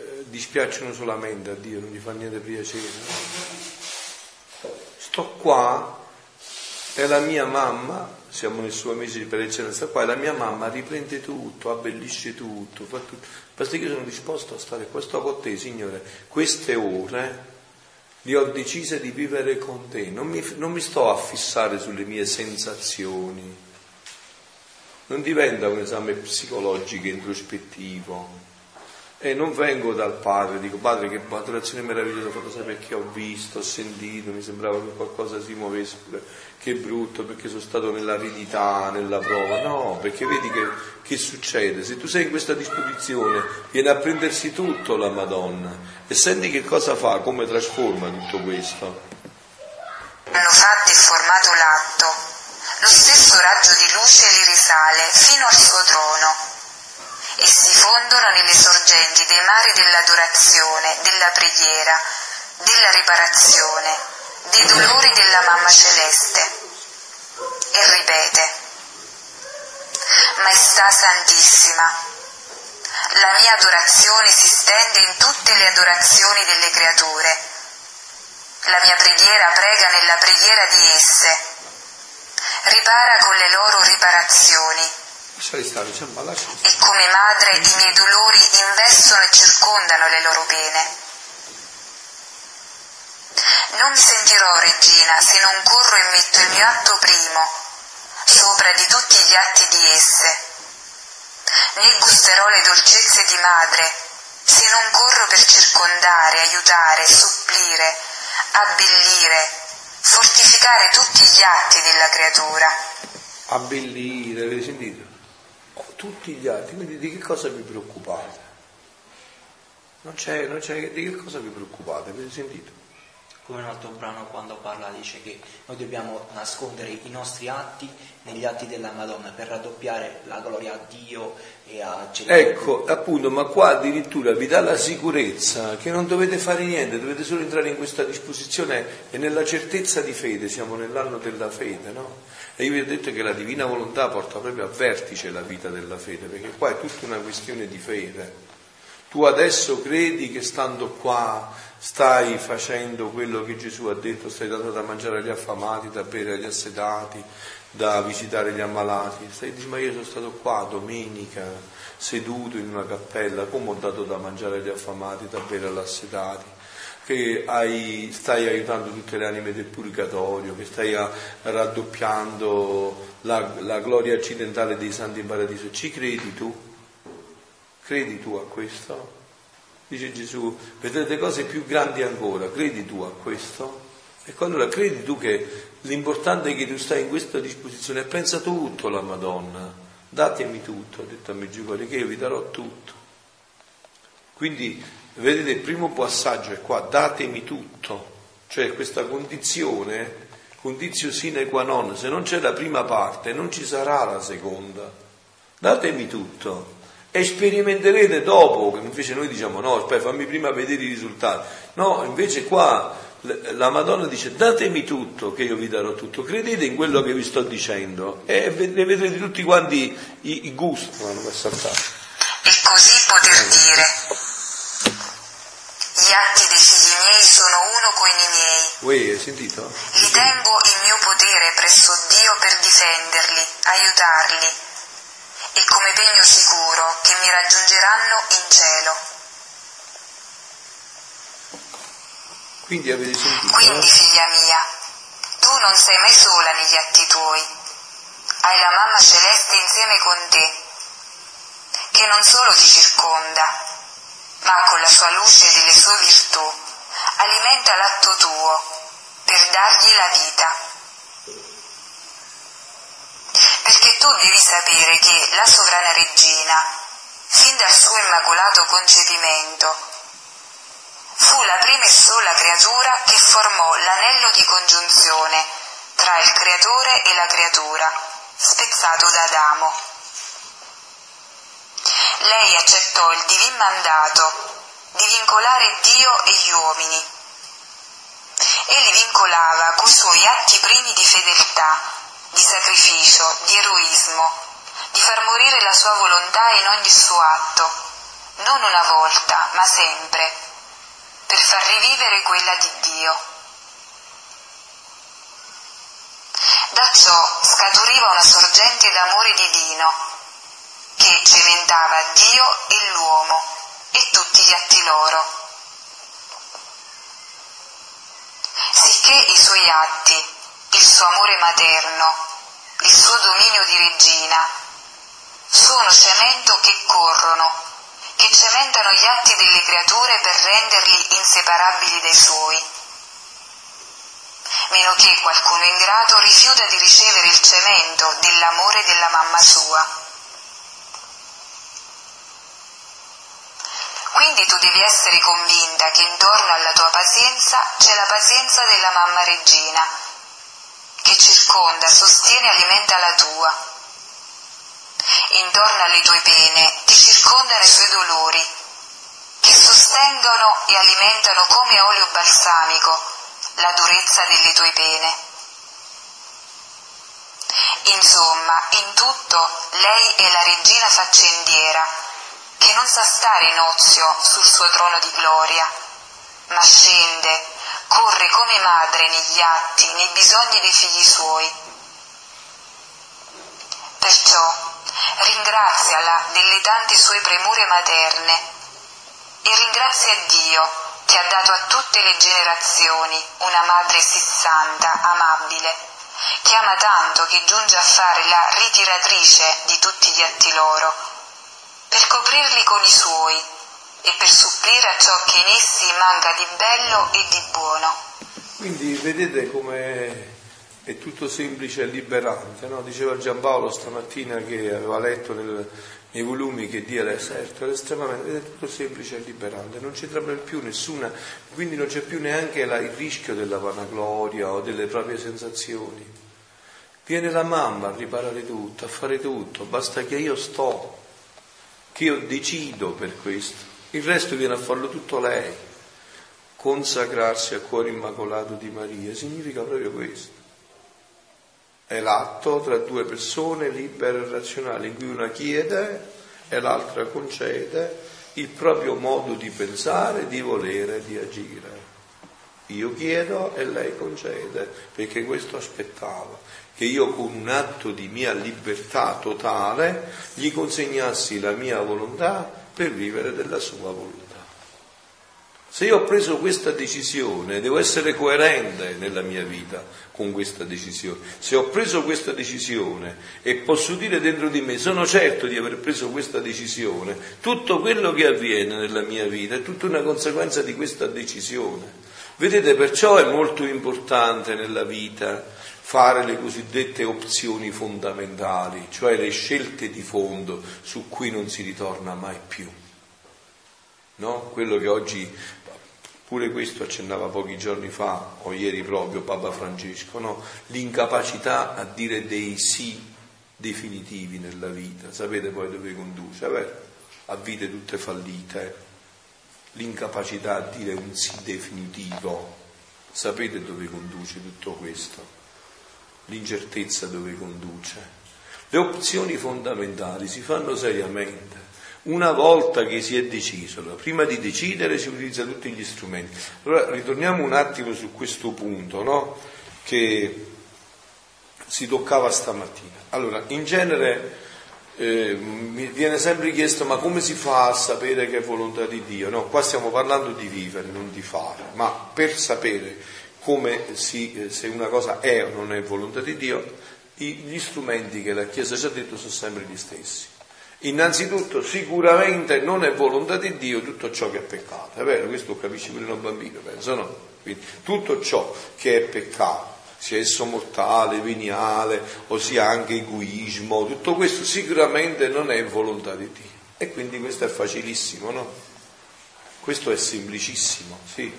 eh, dispiacciono solamente a Dio, non gli fa niente piacere. Sto qua, è la mia mamma, siamo nel suo mese per eccellenza qua, e la mia mamma riprende tutto, abbellisce tutto, fa tutto. Basta che io sono disposto a stare qua, sto con te, Signore, queste ore li ho decise di vivere con te, non mi, non mi sto a fissare sulle mie sensazioni, non diventa un esame psicologico introspettivo. E non vengo dal padre, dico padre che adorazione meravigliosa fatto sapere che ho visto, ho sentito, mi sembrava che qualcosa si muovesse, che brutto perché sono stato nell'aridità, nella prova. No, perché vedi che, che succede? Se tu sei in questa disposizione, viene a prendersi tutto la Madonna e senti che cosa fa, come trasforma tutto questo. Hanno fatto e formato l'atto, lo stesso raggio di luce li risale fino al suo trono e si fondono nelle sorgenti dei mari dell'adorazione, della preghiera, della riparazione, dei dolori della mamma celeste. E ripete, Maestà Santissima, la mia adorazione si stende in tutte le adorazioni delle creature. La mia preghiera prega nella preghiera di esse. Ripara con le loro riparazioni come madre i miei dolori investono e circondano le loro pene. Non mi sentirò regina se non corro e metto il mio atto primo, sopra di tutti gli atti di esse. Né gusterò le dolcezze di madre se non corro per circondare, aiutare, supplire, abbellire, fortificare tutti gli atti della creatura. Abbellire, avete sentito? Tutti gli altri, quindi di che cosa vi preoccupate? Non c'è, non c'è, di che cosa vi preoccupate? Avete sentito? Come un altro brano quando parla dice che noi dobbiamo nascondere i nostri atti negli atti della Madonna per raddoppiare la gloria a Dio e a Gesù. Ecco, appunto, ma qua addirittura vi dà la sicurezza che non dovete fare niente, dovete solo entrare in questa disposizione e nella certezza di fede, siamo nell'anno della fede, no? E io vi ho detto che la divina volontà porta proprio a vertice la vita della fede, perché qua è tutta una questione di fede. Tu adesso credi che stando qua stai facendo quello che Gesù ha detto, stai dando da mangiare agli affamati, da bere agli assedati, da visitare gli ammalati. Stai dicendo, ma io sono stato qua domenica, seduto in una cappella, come ho dato da mangiare agli affamati, da bere agli assedati? che hai, stai aiutando tutte le anime del purgatorio, che stai a, raddoppiando la, la gloria accidentale dei santi in paradiso. Ci credi tu? Credi tu a questo? Dice Gesù, vedrete cose più grandi ancora, credi tu a questo? E quando la credi tu che l'importante è che tu stai in questa disposizione, pensa tutto la Madonna, datemi tutto, ha detto a Meggiugori, che io vi darò tutto. Quindi, vedete, il primo passaggio è qua, datemi tutto, cioè questa condizione, condizio sine qua non, se non c'è la prima parte non ci sarà la seconda, datemi tutto e sperimenterete dopo, che invece noi diciamo no, aspetta, fammi prima vedere i risultati. No, invece qua la Madonna dice datemi tutto che io vi darò tutto, credete in quello che vi sto dicendo e ne vedrete tutti quanti i, i gusti vanno per saltare. E così poter eh. dire, gli atti dei figli miei sono uno con i miei. Uè, hai sentito? Ritengo il mio potere presso Dio per difenderli, aiutarli e come pegno sicuro che mi raggiungeranno in cielo. Quindi avete sentito? Quindi, figlia mia, tu non sei mai sola negli atti tuoi. Hai la mamma celeste insieme con te, che non solo ti circonda, ma con la sua luce e delle sue virtù alimenta l'atto tuo per dargli la vita. Perché tu devi sapere che la sovrana regina, fin dal suo immacolato concepimento, fu la prima e sola creatura che formò l'anello di congiunzione tra il creatore e la creatura, spezzato da Adamo. Lei accettò il divin mandato di vincolare Dio e gli uomini e li vincolava coi suoi atti primi di fedeltà, di sacrificio, di eroismo, di far morire la sua volontà in ogni suo atto, non una volta, ma sempre per far rivivere quella di Dio. Da ciò scaturiva una sorgente d'amore divino che cementava Dio e l'uomo e tutti gli atti loro. Sicché i suoi atti, il suo amore materno, il suo dominio di regina, sono cemento che corrono che cementano gli atti delle creature per renderli inseparabili dai suoi. Meno che qualcuno ingrato rifiuta di ricevere il cemento dell'amore della mamma sua. Quindi tu devi essere convinta che intorno alla tua pazienza c'è la pazienza della mamma regina, che circonda, sostiene e alimenta la tua intorno alle tue pene, ti circondano i suoi dolori, che sostengono e alimentano come olio balsamico la durezza delle tue pene. Insomma, in tutto lei è la regina faccendiera, che non sa stare in ozio sul suo trono di gloria, ma scende, corre come madre negli atti, nei bisogni dei figli suoi. Perciò ringraziala delle tante sue premure materne e ringrazia Dio che ha dato a tutte le generazioni una madre sì santa, amabile, che ama tanto che giunge a fare la ritiratrice di tutti gli atti loro, per coprirli con i suoi e per supplire a ciò che in essi manca di bello e di buono. Quindi vedete come è tutto semplice e liberante, no? diceva Giampaolo stamattina che aveva letto nel, nei volumi che Dio era eserto, è estremamente, è tutto semplice e liberante, non c'entra più nessuna, quindi non c'è più neanche la, il rischio della vanagloria o delle proprie sensazioni. Viene la mamma a riparare tutto, a fare tutto, basta che io sto, che io decido per questo, il resto viene a farlo tutto lei. Consacrarsi al cuore immacolato di Maria significa proprio questo è l'atto tra due persone libere e razionali in cui una chiede e l'altra concede il proprio modo di pensare, di volere, di agire. Io chiedo e lei concede, perché questo aspettava, che io con un atto di mia libertà totale gli consegnassi la mia volontà per vivere della sua volontà. Se io ho preso questa decisione, devo essere coerente nella mia vita con questa decisione. Se ho preso questa decisione e posso dire dentro di me, sono certo di aver preso questa decisione, tutto quello che avviene nella mia vita è tutta una conseguenza di questa decisione. Vedete, perciò è molto importante nella vita fare le cosiddette opzioni fondamentali, cioè le scelte di fondo su cui non si ritorna mai più. No? Quello che oggi Pure questo accennava pochi giorni fa, o ieri proprio, Papa Francesco, no? l'incapacità a dire dei sì definitivi nella vita. Sapete poi dove conduce? Vabbè, a vite tutte fallite. L'incapacità a dire un sì definitivo. Sapete dove conduce tutto questo? L'incertezza dove conduce. Le opzioni fondamentali si fanno seriamente una volta che si è deciso, prima di decidere si utilizza tutti gli strumenti. Allora ritorniamo un attimo su questo punto no? che si toccava stamattina. Allora, in genere eh, mi viene sempre chiesto ma come si fa a sapere che è volontà di Dio? No, qua stiamo parlando di vivere, non di fare, ma per sapere come si, eh, se una cosa è o non è volontà di Dio, gli strumenti che la Chiesa ci ha detto sono sempre gli stessi. Innanzitutto, sicuramente non è volontà di Dio tutto ciò che è peccato, è vero? Questo capisci pure un bambino, penso, no? Quindi, tutto ciò che è peccato, sia esso mortale, veniale, o sia anche egoismo, tutto questo sicuramente non è volontà di Dio. E quindi questo è facilissimo, no? Questo è semplicissimo, sì.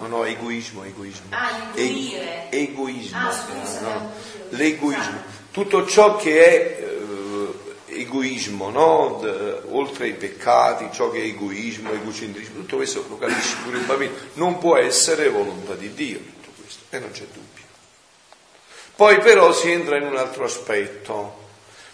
No, no, egoismo, egoismo. Ah. E- egoismo. Ah, scusa, no? L'egoismo tutto ciò che è eh, egoismo, no? D- oltre ai peccati, ciò che è egoismo, egocentrismo, tutto questo lo capisci pure un bambino, non può essere volontà di Dio tutto questo, e non c'è dubbio. Poi però si entra in un altro aspetto,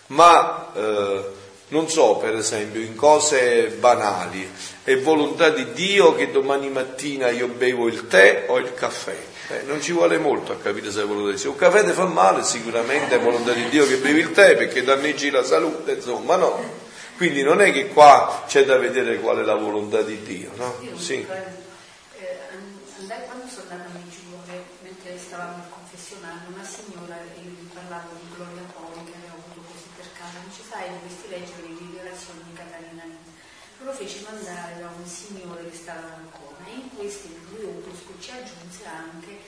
ma eh, non so, per esempio, in cose banali, è volontà di Dio che domani mattina io bevo il tè o il caffè? Eh, non ci vuole molto a capire se è volontà di Dio. Se un caffè ti fa male, sicuramente è volontà di Dio che bevi il tè perché danneggi la salute, insomma, no. Quindi non è che qua c'è da vedere qual è la volontà di Dio, no? Sì. Eh, quando sono andata a Meggiugorje, mentre stavamo in confessionale, una signora, io parlavo di Gloria Poli che aveva avuto così per casa, non ci sai, dovresti leggere le rivelazioni di Catarina Lo fece mandare da un signore che stava ancora e in questo lui Opusco ci aggiunse anche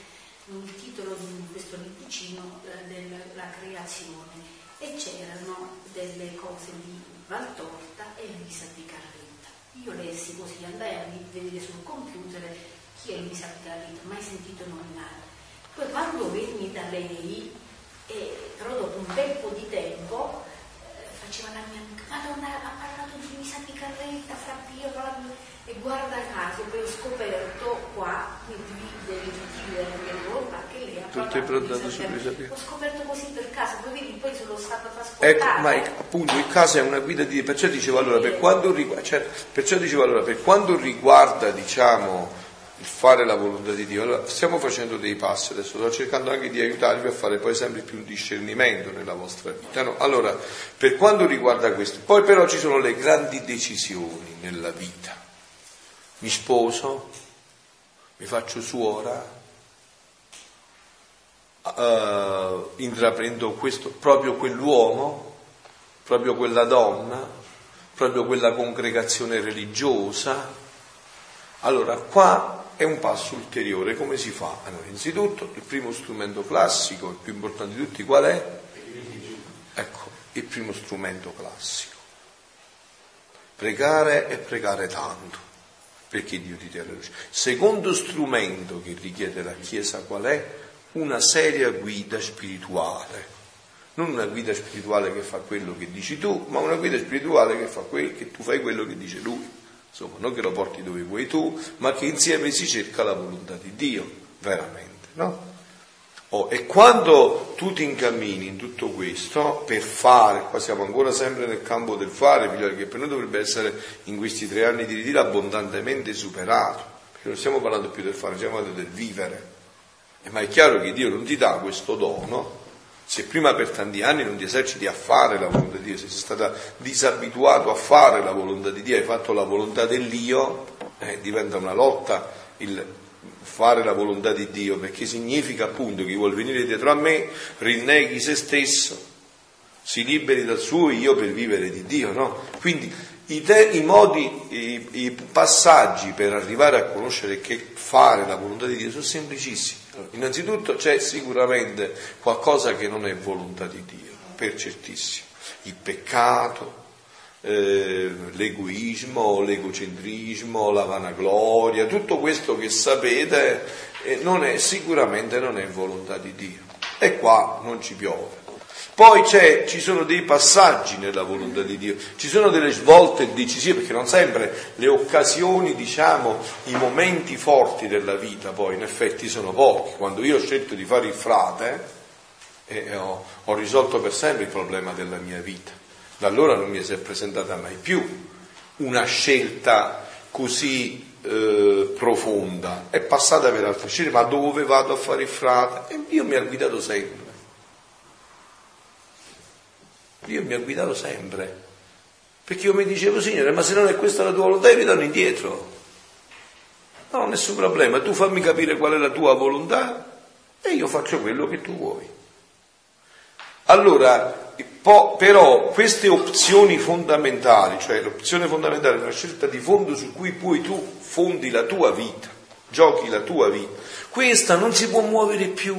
il titolo di questo libricino eh, della creazione e c'erano delle cose di Valtorta e Elisa di Carretta. Io lessi così, andai a vedere sul computer chi è Elisa di Carretta, mai sentito nominare. Poi quando venni da lei, eh, però dopo un bel po' di tempo, eh, faceva la mia amica, Madonna ha parlato di Elisa di Carretta, fra Pio, e guarda caso poi ho scoperto qua nel video volontà che lei ha è prontato su Elisabetta ho scoperto così per caso poi vedi poi sono stata trasportata. ecco ma appunto il caso è una guida di perciò dicevo allora per quanto riguarda cioè, perciò dicevo allora per quanto riguarda diciamo il fare la volontà di Dio allora, stiamo facendo dei passi adesso sto cercando anche di aiutarvi a fare poi sempre più discernimento nella vostra vita no? allora per quanto riguarda questo poi però ci sono le grandi decisioni nella vita mi sposo, mi faccio suora, uh, intraprendo questo, proprio quell'uomo, proprio quella donna, proprio quella congregazione religiosa. Allora, qua è un passo ulteriore, come si fa? Allora, innanzitutto, il primo strumento classico, il più importante di tutti, qual è? Ecco, il primo strumento classico. Pregare e pregare tanto perché Dio ti terrà luce. Secondo strumento che richiede la Chiesa qual è? Una seria guida spirituale. Non una guida spirituale che fa quello che dici tu, ma una guida spirituale che fa que- che tu fai quello che dice lui. Insomma, non che lo porti dove vuoi tu, ma che insieme si cerca la volontà di Dio, veramente, no? Oh, e quando tu ti incammini in tutto questo per fare, qua siamo ancora sempre nel campo del fare, che per noi dovrebbe essere in questi tre anni di ritiro abbondantemente superato, perché non stiamo parlando più del fare, stiamo parlando del vivere. E ma è chiaro che Dio non ti dà questo dono Se prima per tanti anni non ti eserciti a fare la volontà di Dio, se sei stato disabituato a fare la volontà di Dio, hai fatto la volontà dell'io, eh, diventa una lotta il fare la volontà di Dio, perché significa appunto chi vuole venire dietro a me rinneghi se stesso, si liberi dal suo io per vivere di Dio, no? Quindi i, te, i modi, i, i, passaggi per arrivare a conoscere che fare la volontà di Dio sono semplicissimi. Innanzitutto c'è sicuramente qualcosa che non è volontà di Dio, per certissimo. Il peccato, eh, l'egoismo, l'egocentrismo, la vanagloria, tutto questo che sapete eh, non è, sicuramente non è volontà di Dio. E qua non ci piove. Poi ci sono dei passaggi nella volontà di Dio, ci sono delle svolte decisive, perché non sempre le occasioni, diciamo, i momenti forti della vita poi in effetti sono pochi. Quando io ho scelto di fare il frate, eh, ho, ho risolto per sempre il problema della mia vita da allora non mi si è presentata mai più una scelta così eh, profonda. È passata per altre scelte, ma dove vado a fare il frate? E Dio mi ha guidato sempre. Dio mi ha guidato sempre. Perché io mi dicevo, Signore, ma se non è questa la tua volontà, io mi danno indietro. No, nessun problema, tu fammi capire qual è la tua volontà e io faccio quello che tu vuoi. Allora, po- però queste opzioni fondamentali, cioè l'opzione fondamentale è una scelta di fondo su cui poi tu fondi la tua vita, giochi la tua vita, questa non si può muovere più,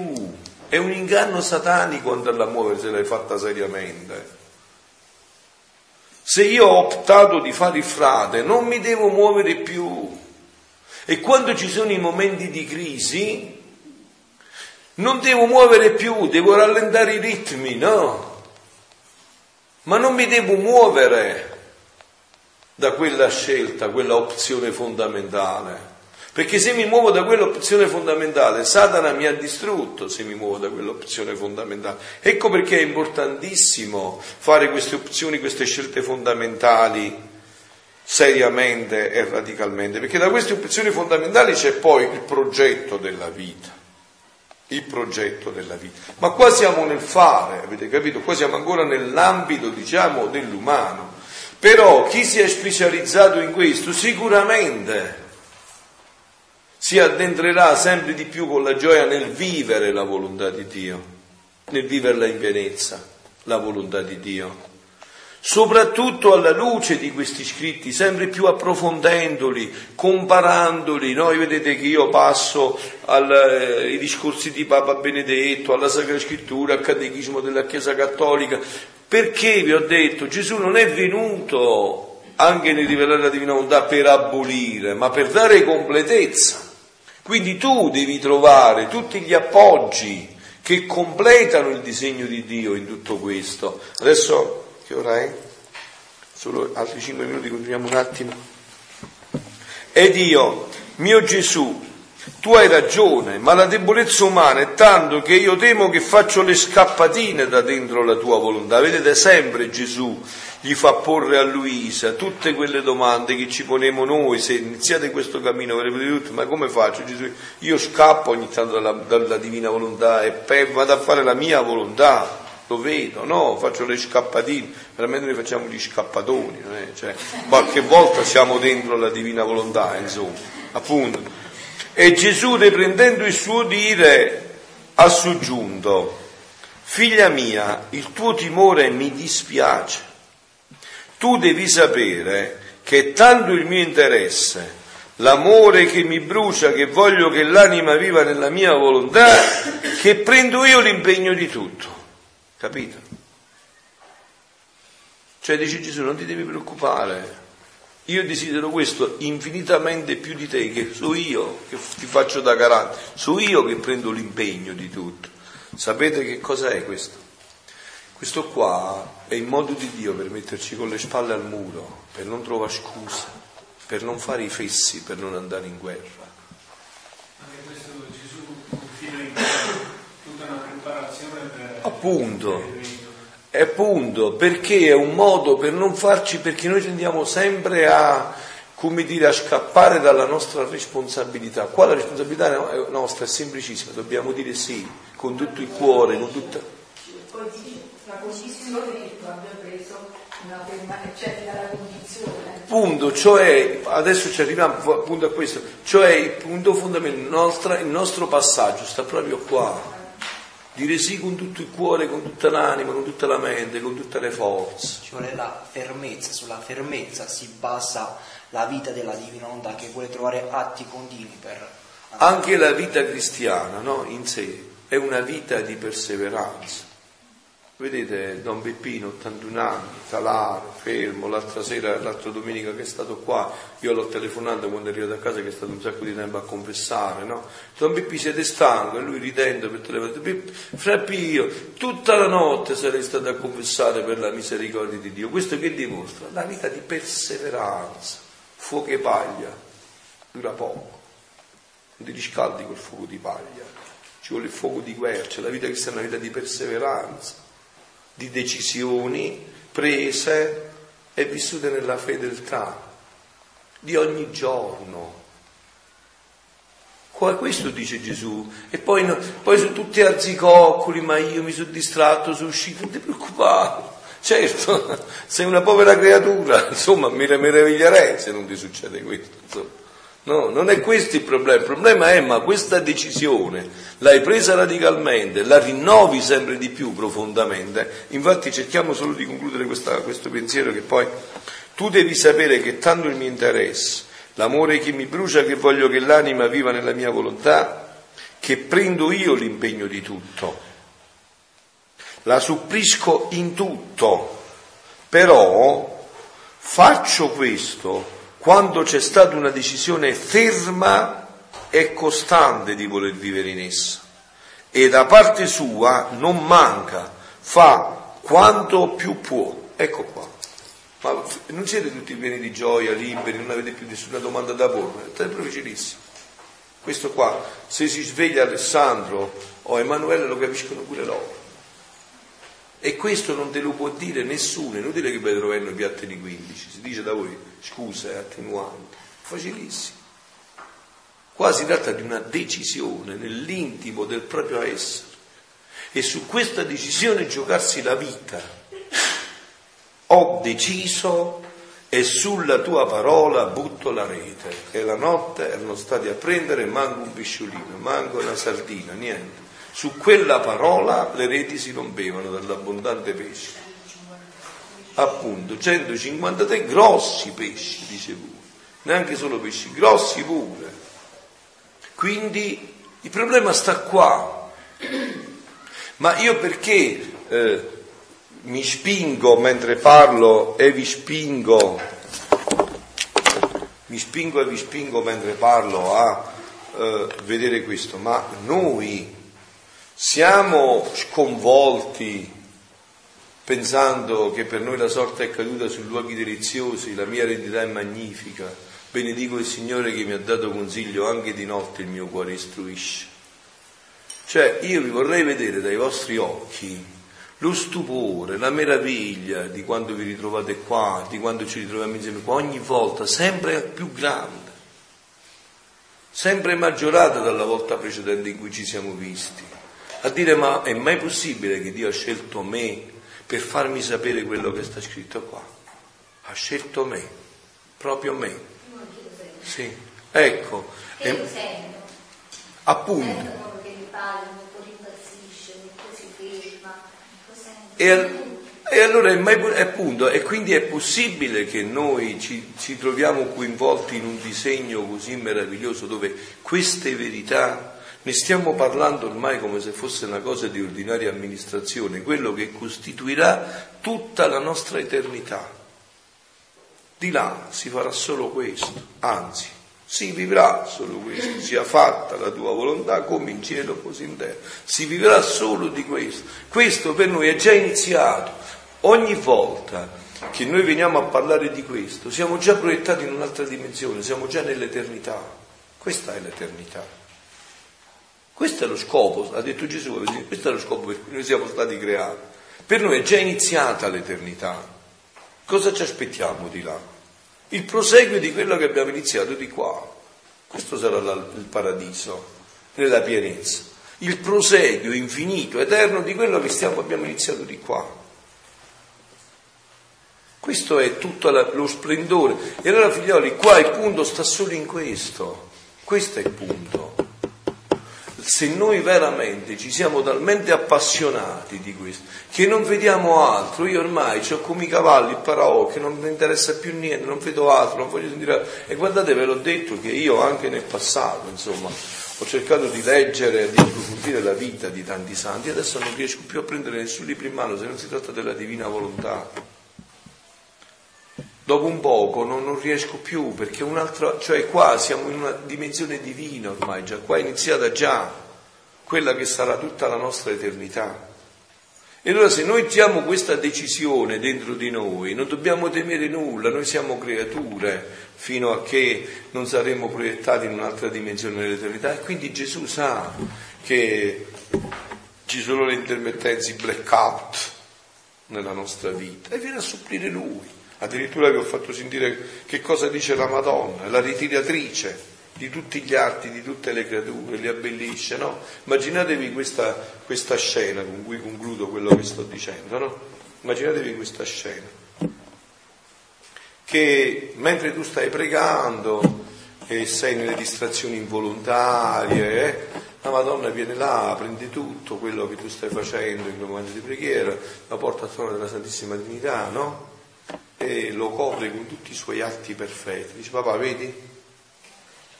è un inganno satanico andarla a muovere se l'hai fatta seriamente. Se io ho optato di fare il frate, non mi devo muovere più. E quando ci sono i momenti di crisi, non devo muovere più, devo rallentare i ritmi, no? ma non mi devo muovere da quella scelta, quella opzione fondamentale. Perché se mi muovo da quell'opzione fondamentale, Satana mi ha distrutto se mi muovo da quell'opzione fondamentale. Ecco perché è importantissimo fare queste opzioni, queste scelte fondamentali seriamente e radicalmente, perché da queste opzioni fondamentali c'è poi il progetto della vita il progetto della vita. Ma qua siamo nel fare, avete capito? Qua siamo ancora nell'ambito, diciamo, dell'umano. Però chi si è specializzato in questo sicuramente si addentrerà sempre di più con la gioia nel vivere la volontà di Dio, nel viverla in pienezza, la volontà di Dio soprattutto alla luce di questi scritti, sempre più approfondendoli, comparandoli. Noi vedete che io passo ai eh, discorsi di Papa Benedetto, alla Sacra Scrittura, al Catechismo della Chiesa Cattolica, perché vi ho detto Gesù non è venuto anche nel rivelare la divina volontà per abolire, ma per dare completezza. Quindi tu devi trovare tutti gli appoggi che completano il disegno di Dio in tutto questo. Adesso che ora è? Solo altri cinque minuti, continuiamo un attimo. Ed io, mio Gesù, tu hai ragione, ma la debolezza umana è tanto che io temo che faccio le scappatine da dentro la tua volontà. Vedete sempre Gesù gli fa porre a Luisa tutte quelle domande che ci ponemo noi, se iniziate questo cammino tutto, ma come faccio? Gesù? Io scappo ogni tanto dalla, dalla divina volontà e vado a fare la mia volontà. Lo vedo, no, faccio le scappatine, veramente noi facciamo gli scappatoni, cioè, qualche volta siamo dentro la divina volontà, insomma, appunto. E Gesù, riprendendo il suo dire, ha soggiunto, figlia mia, il tuo timore mi dispiace, tu devi sapere che tanto il mio interesse, l'amore che mi brucia, che voglio che l'anima viva nella mia volontà, che prendo io l'impegno di tutto. Capito? Cioè dice Gesù non ti devi preoccupare, io desidero questo infinitamente più di te, che so io che ti faccio da garante, so io che prendo l'impegno di tutto. Sapete che cosa è questo? Questo qua è il modo di Dio per metterci con le spalle al muro, per non trovare scuse, per non fare i fessi, per non andare in guerra. Appunto, appunto, perché è un modo per non farci, perché noi tendiamo sempre a, come dire, a scappare dalla nostra responsabilità. Qua la responsabilità nostra è semplicissima, dobbiamo dire sì, con tutto il cuore, con tutta... la condizione che tu abbia preso una permanenza, cioè la condizione. Punto, cioè, adesso ci arriviamo appunto a questo, cioè il punto fondamentale, il nostro, il nostro passaggio sta proprio qua. Dire sì con tutto il cuore, con tutta l'anima, con tutta la mente, con tutte le forze. Ci vuole la fermezza, sulla fermezza si basa la vita della divina onda che vuole trovare atti continui per... Anche la vita cristiana, no? In sé è una vita di perseveranza. Vedete Don Peppino, 81 anni, talaro, fermo, l'altra sera, l'altra domenica che è stato qua, io l'ho telefonato quando è arrivato a casa che è stato un sacco di tempo a confessare, no? Don Peppino siete stanco? E lui ridendo per telefonare, Fra Pio, tutta la notte sarei stato a confessare per la misericordia di Dio. Questo che dimostra? La vita di perseveranza, fuoco e paglia, dura poco, non ti riscaldi col fuoco di paglia, ci vuole il fuoco di quercia, la vita cristiana è una vita di perseveranza di decisioni prese e vissute nella fedeltà di ogni giorno. Questo dice Gesù. E poi, poi su tutti arzicoccoli, ma io mi sono distratto, sono uscito, non ti preoccupare. Certo, sei una povera creatura, insomma, mi meraviglierei se non ti succede questo. Insomma. No, non è questo il problema, il problema è ma questa decisione l'hai presa radicalmente, la rinnovi sempre di più profondamente, infatti cerchiamo solo di concludere questa, questo pensiero che poi tu devi sapere che tanto il mio interesse, l'amore che mi brucia, che voglio che l'anima viva nella mia volontà, che prendo io l'impegno di tutto, la supplisco in tutto, però faccio questo quando c'è stata una decisione ferma e costante di voler vivere in essa e da parte sua non manca, fa quanto più può. Ecco qua. Ma non siete tutti pieni di gioia, liberi, non avete più nessuna domanda da porre, proprio vicinissimi. Questo qua, se si sveglia Alessandro o Emanuele lo capiscono pure loro. E questo non te lo può dire nessuno, è inutile che vedo trovare i piatti di 15, si dice da voi, scusa, è attenuante, facilissimo. Qua si tratta di una decisione nell'intimo del proprio essere e su questa decisione giocarsi la vita. Ho deciso e sulla tua parola butto la rete. E la notte erano stati a prendere manco un pisciolino, manco una sardina, niente. Su quella parola le reti si rompevano dall'abbondante pesce. Appunto, 153 grossi pesci, dice pure. Neanche solo pesci, grossi pure. Quindi il problema sta qua. Ma io perché eh, mi spingo mentre parlo e vi spingo, mi spingo e vi spingo mentre parlo a eh, vedere questo? Ma noi siamo sconvolti pensando che per noi la sorte è caduta su luoghi deliziosi, la mia eredità è magnifica, benedico il Signore che mi ha dato consiglio anche di notte il mio cuore istruisce. Cioè io vi vorrei vedere dai vostri occhi lo stupore, la meraviglia di quando vi ritrovate qua, di quando ci ritroviamo insieme qua, ogni volta sempre più grande, sempre maggiorata dalla volta precedente in cui ci siamo visti a dire ma è mai possibile che Dio ha scelto me per farmi sapere quello che sta scritto qua? Ha scelto me, proprio me. Sì, ecco. E. Appunto. E, e allora è mai, appunto, e quindi è possibile che noi ci, ci troviamo coinvolti in un disegno così meraviglioso dove queste verità ne stiamo parlando ormai come se fosse una cosa di ordinaria amministrazione, quello che costituirà tutta la nostra eternità. Di là si farà solo questo, anzi, si vivrà solo questo, sia fatta la tua volontà come in cielo così in terra. Si vivrà solo di questo. Questo per noi è già iniziato. Ogni volta che noi veniamo a parlare di questo, siamo già proiettati in un'altra dimensione, siamo già nell'eternità. Questa è l'eternità. Questo è lo scopo, ha detto Gesù, questo è lo scopo per cui noi siamo stati creati. Per noi è già iniziata l'eternità. Cosa ci aspettiamo di là? Il proseguio di quello che abbiamo iniziato di qua. Questo sarà il paradiso, nella pienezza. il proseguio infinito, eterno di quello che stiamo, abbiamo iniziato di qua. Questo è tutto lo splendore. E allora figlioli, qua il punto sta solo in questo. Questo è il punto. Se noi veramente ci siamo talmente appassionati di questo, che non vediamo altro, io ormai ho come i cavalli, il paraò, che non mi interessa più niente, non vedo altro, non voglio sentire altro. E guardate, ve l'ho detto che io anche nel passato, insomma, ho cercato di leggere, di approfondire la vita di tanti santi, adesso non riesco più a prendere nessun libro in mano se non si tratta della divina volontà dopo un poco non, non, riesco più perché un'altra, cioè qua siamo in una dimensione divina ormai, già qua è iniziata già quella che sarà tutta la nostra eternità. E allora se noi diamo questa decisione dentro di noi, non dobbiamo temere nulla, noi siamo creature fino a che non saremo proiettati in un'altra dimensione dell'eternità e quindi Gesù sa che ci sono le intermittenze, i blackout nella nostra vita e viene a supplire Lui. Addirittura vi ho fatto sentire che cosa dice la Madonna, la ritiratrice di tutti gli arti, di tutte le creature, li abbellisce, no? Immaginatevi questa, questa scena con cui concludo quello che sto dicendo, no? Immaginatevi questa scena. Che mentre tu stai pregando e sei nelle distrazioni involontarie, eh, la Madonna viene là, prende tutto quello che tu stai facendo in quel momento di preghiera, la porta attorno della Santissima Trinità, no? E lo copre con tutti i suoi atti perfetti. Dice papà, vedi?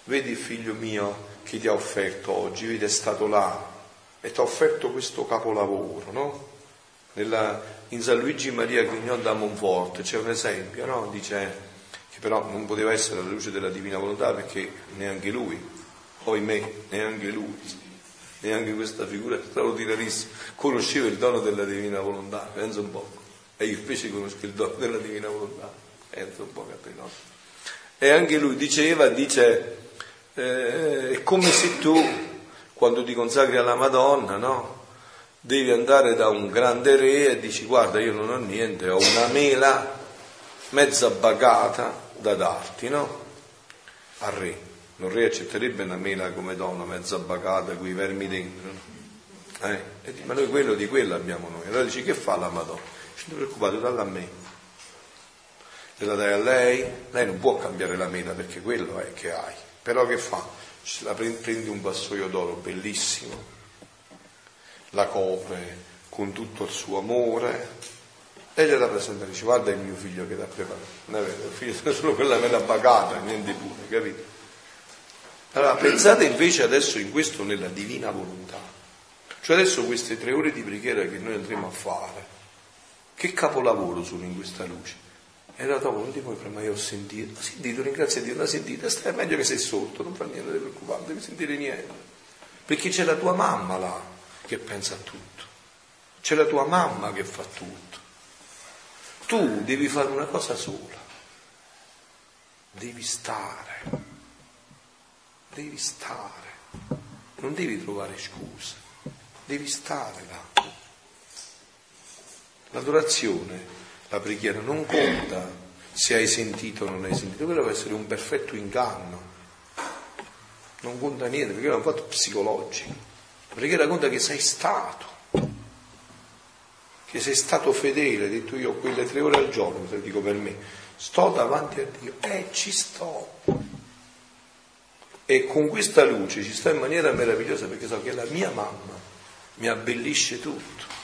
Vedi il figlio mio che ti ha offerto oggi, vedi è stato là e ti ha offerto questo capolavoro, no? Nella, in San Luigi Maria Grignon da Monforte c'è un esempio, no? Dice che però non poteva essere alla luce della divina volontà perché neanche lui, me, neanche lui, neanche questa figura straordinarissima, conosceva il dono della divina volontà, pensa un po' e io invece conosco il dono della divina volontà. Penso un po' a no? E anche lui diceva, dice, eh, è come se tu, quando ti consacri alla Madonna, no? Devi andare da un grande re e dici, guarda, io non ho niente, ho una mela mezza bagata da darti, no? Al re. Un re accetterebbe una mela come donna, mezza bagata, con i vermi dentro. Eh? ma noi quello di quello abbiamo noi. Allora dici, che fa la Madonna? Non preoccupate, dalla a me. Gliela dai a lei, lei non può cambiare la mela perché quello è che hai. Però che fa? La prendi un vassoio d'oro bellissimo, la copre con tutto il suo amore e gliela presenta e dice guarda il mio figlio che ti ha preparato. Non è vero, il figlio è solo quella mela pagata, niente pure, capito? Allora pensate invece adesso in questo nella divina volontà. Cioè adesso queste tre ore di preghiera che noi andremo a fare, che capolavoro sono in questa luce. E allora dopo non ti puoi ma io ho sentito, ho sentito, ringrazia Dio, l'ha sentita, stai meglio che sei sotto, non fa niente, non preoccupare, devi sentire niente. Perché c'è la tua mamma là che pensa a tutto, c'è la tua mamma che fa tutto. Tu devi fare una cosa sola, devi stare, devi stare, non devi trovare scuse, devi stare là. L'adorazione, la preghiera non conta se hai sentito o non hai sentito, quello deve essere un perfetto inganno. Non conta niente, perché è un fatto psicologico. La preghiera conta che sei stato, che sei stato fedele, hai detto io quelle tre ore al giorno, te lo dico per me, sto davanti a Dio e eh, ci sto. E con questa luce ci sto in maniera meravigliosa perché so che la mia mamma mi abbellisce tutto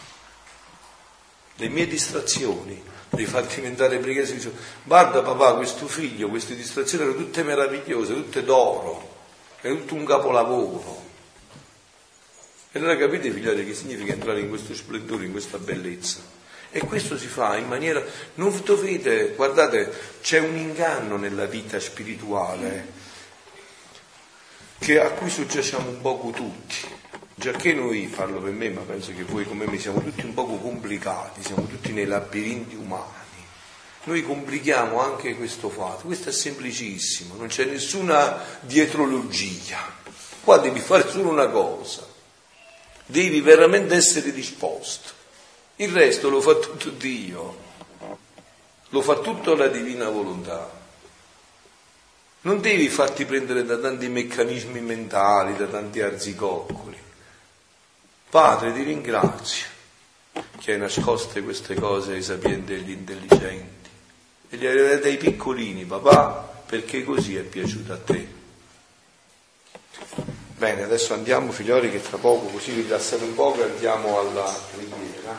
le mie distrazioni, devi farti diventare preghiera dice, guarda papà, questo figlio, queste distrazioni erano tutte meravigliose, tutte d'oro, è tutto un capolavoro. E allora capite figlioli che significa entrare in questo splendore, in questa bellezza? E questo si fa in maniera, non dovete, guardate, c'è un inganno nella vita spirituale che, a cui soggiacciamo un poco tutti Già che noi, parlo per me, ma penso che voi come me siamo tutti un poco complicati, siamo tutti nei labirinti umani. Noi complichiamo anche questo fatto, questo è semplicissimo, non c'è nessuna dietrologia. Qua devi fare solo una cosa, devi veramente essere disposto. Il resto lo fa tutto Dio, lo fa tutto la divina volontà. Non devi farti prendere da tanti meccanismi mentali, da tanti arzicoccoli. Padre, ti ringrazio che hai nascoste queste cose ai sapienti e agli intelligenti e li hai regalate ai piccolini, papà, perché così è piaciuto a te. Bene, adesso andiamo figlioli che tra poco così rilassate un po' e andiamo alla preghiera.